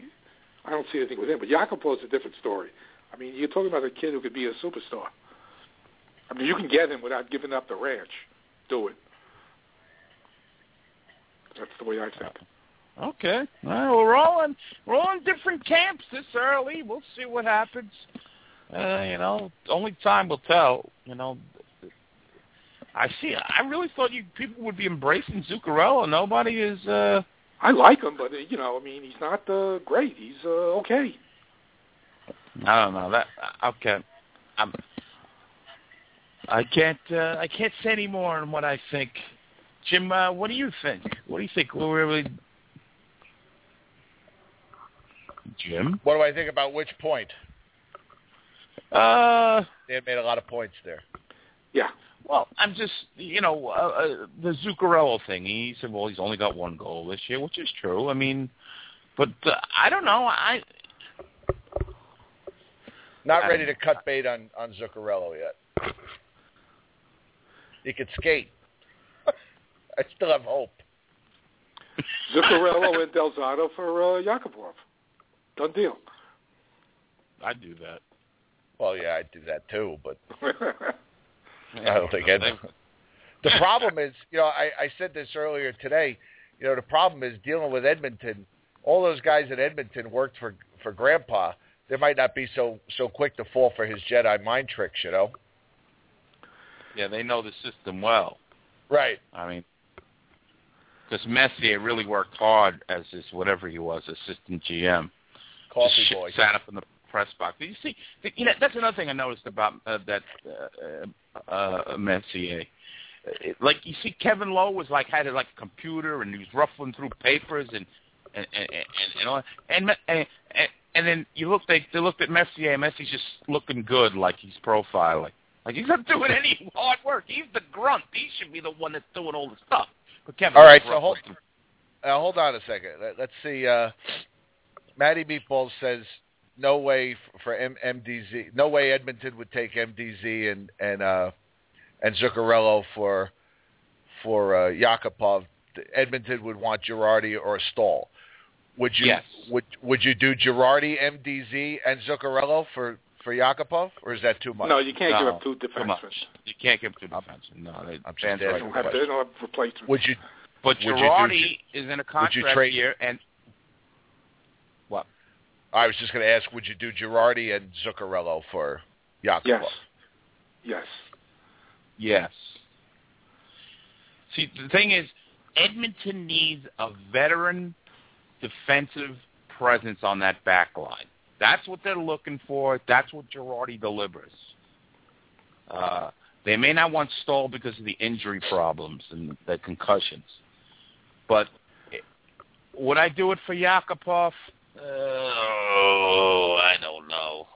I don't see anything with him. But Yakupov is a different story. I mean, you're talking about a kid who could be a superstar. I mean, you can get him without giving up the ranch. Do it. That's the way I think. Okay. Well, we're all in we're all in different camps this early. We'll see what happens. Uh, you know, only time will tell. You know, I see. I really thought you people would be embracing Zuccarello. Nobody is. uh I like him, but you know, I mean, he's not uh, great. He's uh, okay. I don't know that. Okay, I'm. I can't. Uh, I can't say any more on what I think. Jim, uh, what do you think? What do you think? We're really. Jim. What do I think about which point? Uh. They had made a lot of points there. Yeah. Well, I'm just, you know, uh, uh, the Zuccarello thing. He said, well, he's only got one goal this year, which is true. I mean, but uh, I don't know. I Not I ready to cut bait on on Zuccarello yet. He could skate. I still have hope. Zuccarello and Del Zotto for uh, Yakupov. Done deal. I'd do that. Well, yeah, I'd do that too, but I don't think Ed. The problem is, you know, I, I said this earlier today. You know, the problem is dealing with Edmonton. All those guys in Edmonton worked for for Grandpa. They might not be so so quick to fall for his Jedi mind tricks. You know. Yeah, they know the system well. Right. I mean, because Messier really worked hard as his whatever he was, assistant GM. Coffee Just boy. sat up in the press box. You see? You know, that's another thing I noticed about uh, that uh, uh, Messier. It, like you see, Kevin Lowe was like had like a computer and he was ruffling through papers and and and and, and all and, and and and then you look they they looked at Messier. and Messier's just looking good, like he's profiling. Like he's not doing any hard work. He's the grunt. He should be the one that's doing all the stuff. But Kevin All right, so hold uh, hold on a second. Let, let's see. Uh, Matty Meatballs says no way for M- MDZ. No way Edmonton would take MDZ and and uh, and Zuccarello for for uh, Yakupov. Edmonton would want Girardi or Staal. Would you Yes. would would you do Girardi, MDZ, and Zuccarello for for Yakupov, or is that too much? No, you can't give No, up two too defensemen. You can't give up two defensemen. No, they, I'm just fans They asking don't have, they don't have replacements. Would you But Would you do Girardi is in a would you contract trade- year, and what? I was just going to ask, would you do Girardi and Zuccarello for Yakupov? Yes. Yes. yes. See, the thing is, Edmonton needs a veteran defensive presence on that back line. That's what they're looking for. That's what Girardi delivers. Uh, they may not want Staal because of the injury problems and the concussions, but would I do it for Yakupov? Oh, I don't know.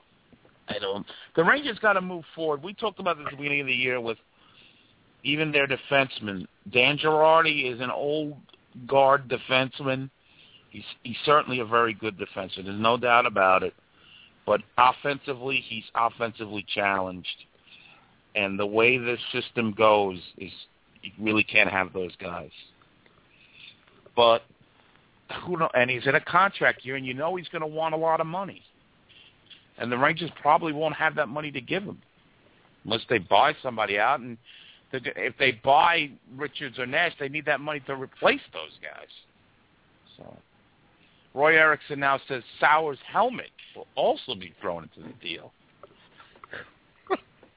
I don't. The Rangers got to move forward. We talked about this at the beginning of the year with even their defenseman. Dan Girardi is an old guard defenseman. He's he's certainly a very good defenseman. There's no doubt about it. But offensively, he's offensively challenged. And the way this system goes is you really can't have those guys. But who know? And he's in a contract year, and you know he's going to want a lot of money. And the Rangers probably won't have that money to give him unless they buy somebody out. And if they buy Richards or Nash, they need that money to replace those guys. So Roy Erickson now says Sauer's helmet will also be thrown into the deal.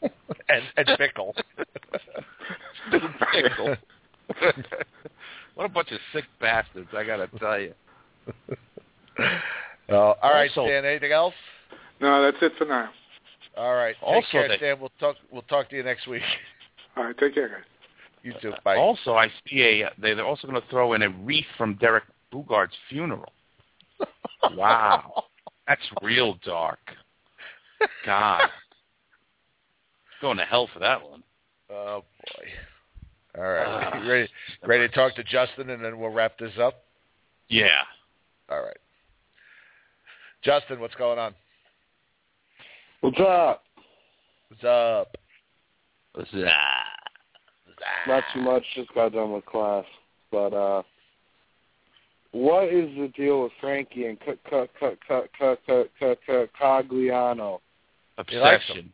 and and Fickle. Fickle. what a bunch of sick bastards! I got to tell you. Uh, all right, Also- Stan. Anything else? No, that's it for now. All right. Take Also care, they- Stan. We'll talk. We'll talk to you next week. All right, take care, guys. You too. Bye. Also, I see a. They're also going to throw in a wreath from Derek Boogaard's funeral. Wow, that's real dark. God, going to hell for that one. Oh boy. All right. You ready? Ready to talk to Justin, and then we'll wrap this up. Yeah. All right. Justin, what's going on? What's up? What's up? What's up? Not too much. Just got done with class. But uh what is the deal with Frankie and C- C- C- C- C- C- C- C- Cogliano? He likes Obsession.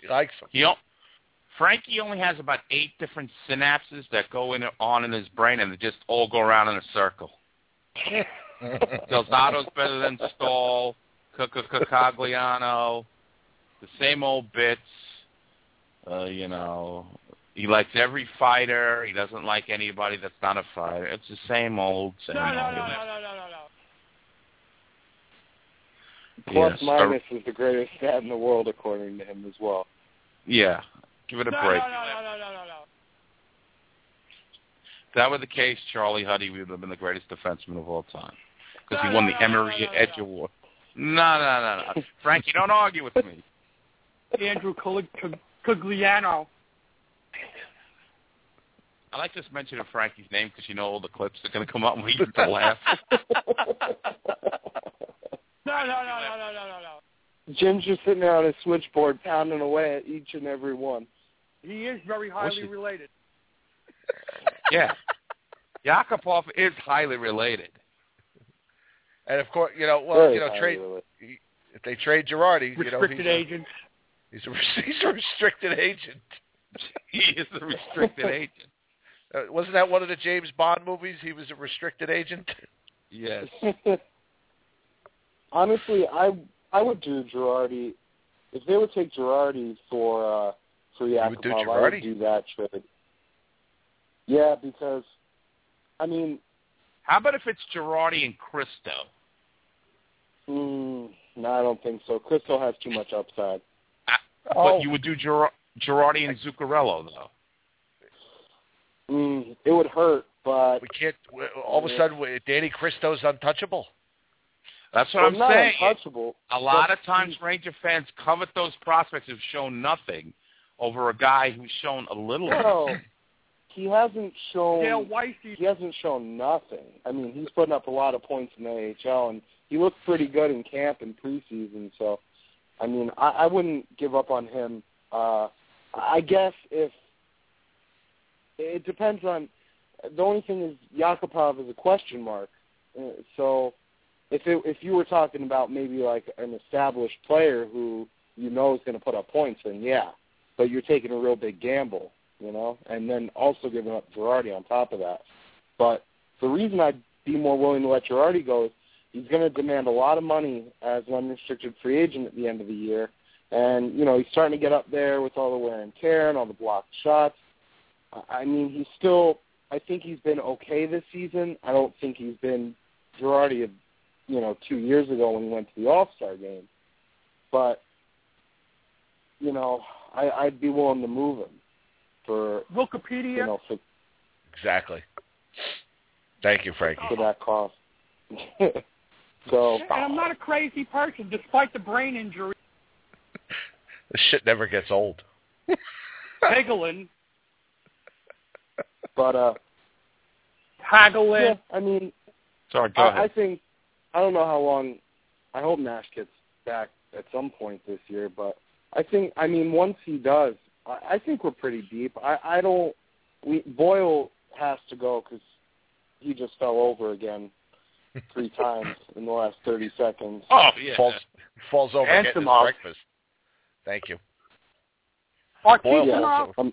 He likes him. He o- Frankie only has about eight different synapses that go in on in his brain, and they just all go around in a circle. Del Zotto's better than Staal, Cogliano, the same old bits. Uh, you know, he likes every fighter. He doesn't like anybody that's not a fighter. It's the same old, same No, no, old. no, no, no, no, no, no. Plus Yes. minus is the greatest stat in the world according to him as well. Yeah, give it a No, break. no, no, no, no, no, no, no. If that were the case, Charlie Huddy would have been the greatest defenseman of all time because No, he won no, the no, Emery no, no, no, Edge no. Award. No, no, no, no. Frankie, don't argue with me. Andrew Col- Cog- Cogliano. I like just mentioning Frankie's name because you know all the clips are going to come up and we get to laugh. No, no, no, no, no, no, no, no. Jim's just sitting there on his switchboard pounding away at each and every one. He is very highly What's related. Yeah. Yakupov is highly related. And of course, you know, well, Very you know, trade related. if they trade Girardi, you know, Restricted he's a, agent. he's a he's a restricted agent. He is a restricted agent. Uh, wasn't that one of the James Bond movies? He was a restricted agent. Yes. Honestly, I I would do Girardi if they would take Girardi for uh for would do Yakupov. I would do that trade. Yeah, because I mean, How about if it's Girardi and Kristo? mm, no, I don't think so. Crystal has too much upside. Oh. But you would do Gir- Girardi and Zuccarello, though. It would hurt, but We can't. All of a sudden, Danny Kristo's untouchable. That's what well, I'm not saying. untouchable. A lot of times, he- Ranger fans covet those prospects who've shown nothing over a guy who's shown a little. No, he hasn't shown Dale Weiss, he hasn't shown nothing. I mean, he's putting up a lot of points in the AHL, and he looked pretty good in camp and preseason. So, I mean, I, I wouldn't give up on him. Uh, I guess if it depends on the only thing is Yakupov is a question mark. Uh, So, if it, if you were talking about maybe like an established player who you know is going to put up points, then yeah, but you're taking a real big gamble, you know, and then also giving up Girardi on top of that. But the reason I'd be more willing to let Girardi go is he's going to demand a lot of money as an unrestricted free agent at the end of the year, and you know he's starting to get up there with all the wear and tear and all the blocked shots. I mean, he's still. I think he's been okay this season. I don't think he's been Girardi of, you know, two years ago when he went to the All Star game. But you know, I, I'd be willing to move him for Wikipedia. you know for Exactly. Thank you, Frankie. for that cost. so And I'm not a crazy person, despite the brain injury. This shit never gets old. Hagelin, but uh Hagelin. yeah, I mean Sorry, go I, ahead. I think I don't know how long. I hope Nash gets back at some point this year, but I think I mean once he does, I, I think we're pretty deep. I, I don't. We Boyle has to go because he just fell over again three times in the last thirty seconds. Oh yeah. Falls falls over And getting his breakfast. Thank you. Archie Boyle Samov. also.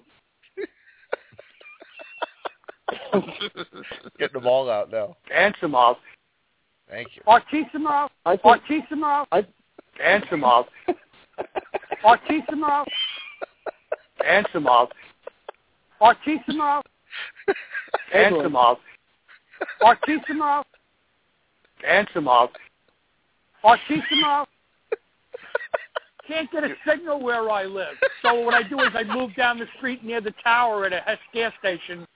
Getting them all out now. Ansimov. Thank you. Archisimov. I think Archisimov. I Ansimov. Archisimov. Ansimov. Archisimov. Ansimov. Archisimov. Ansimov. Archisimov. Can't get a signal where I live. So what I do is I move down the street near the tower at a Hess gas station.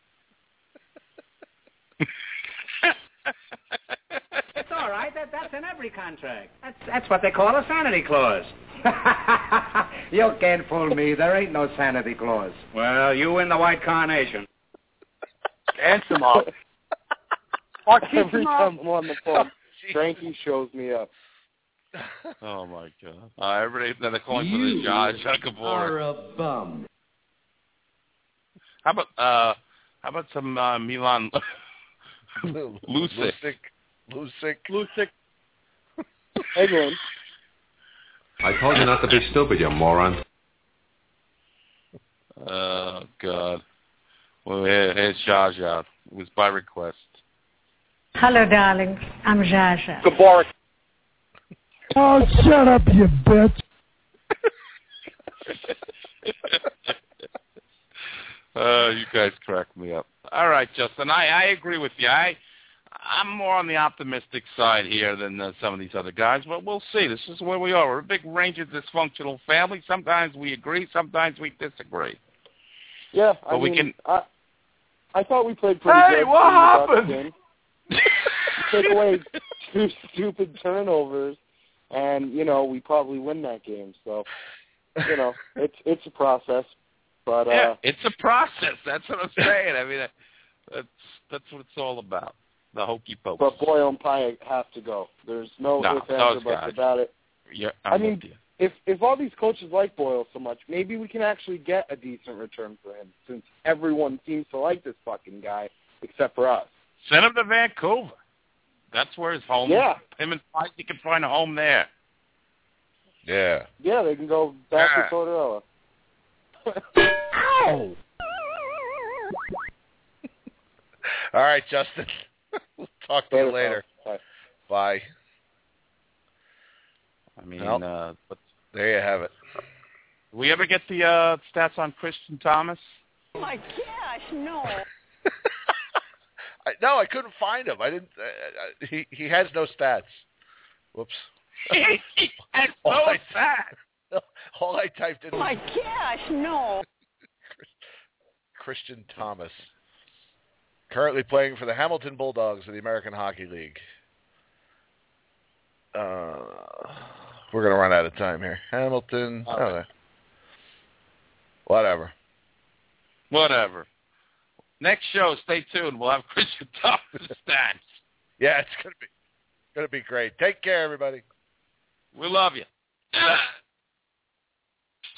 It's all right. That, that's in every contract. That's, that's what they call a sanity clause. you can't fool me. There ain't no sanity clause. Well, you win the white carnation. Ansimov. every time I'm on the phone, Frankie shows me up. Oh my god. Uh, everybody, then they're calling for the Josh Huckabore. a bum. How about uh, how about some uh, Milan Lucic? Lucic. Lucic. Lucic. Eglin. I told you not to be stupid, you moron. Oh god. Well, here, here's Jaja. It was by request. Hello, darlings. I'm Jaja. Gaborik. Oh, shut up, you bitch. uh, you guys crack me up. All right, Justin. I, I agree with you. I I'm more on the optimistic side here than uh, some of these other guys, but we'll see. This is where we are. We're a big range of dysfunctional family. Sometimes we agree, sometimes we disagree. Yeah, I But we mean, can- I, I thought we played pretty Hey, good. Hey, what in the Bucks happened? Take away two stupid turnovers, and you know we probably win that game. So, you know, it's it's a process, but uh, yeah, it's a process. That's what I'm saying. I mean, that's that's what it's all about. The hokey pokey. but Boyle and Pyatt have to go. There's no, No, ifs, ands, buts about it. Yeah, I I'm mean, with you. if if all these coaches like Boyle so much, maybe we can actually get a decent return for him, since everyone seems to like this fucking guy except for us. Send him to Vancouver. That's where his home. Yeah. Him and he can find a home there. Yeah. Yeah, they can go back Yeah. to Tortorella. Ow! All right, Justin. we'll talk to you later. Bye. Bye. I mean, Well. uh, but There you have it. did we ever get the uh, stats on Christian Thomas? Oh my gosh, no. I, no, I couldn't find him. I didn't. Uh, uh, he he has no stats. Whoops. That's All so I- sad. All I typed in Oh my gosh, no. Christian Thomas. Currently playing for the Hamilton Bulldogs of the American Hockey League. Uh, we're gonna run out of time here. Hamilton. All oh, right. Whatever. Whatever. Next show, stay tuned. We'll have Christian Thomas for the stats. Yeah, it's gonna be gonna be great. Take care, everybody. We love you.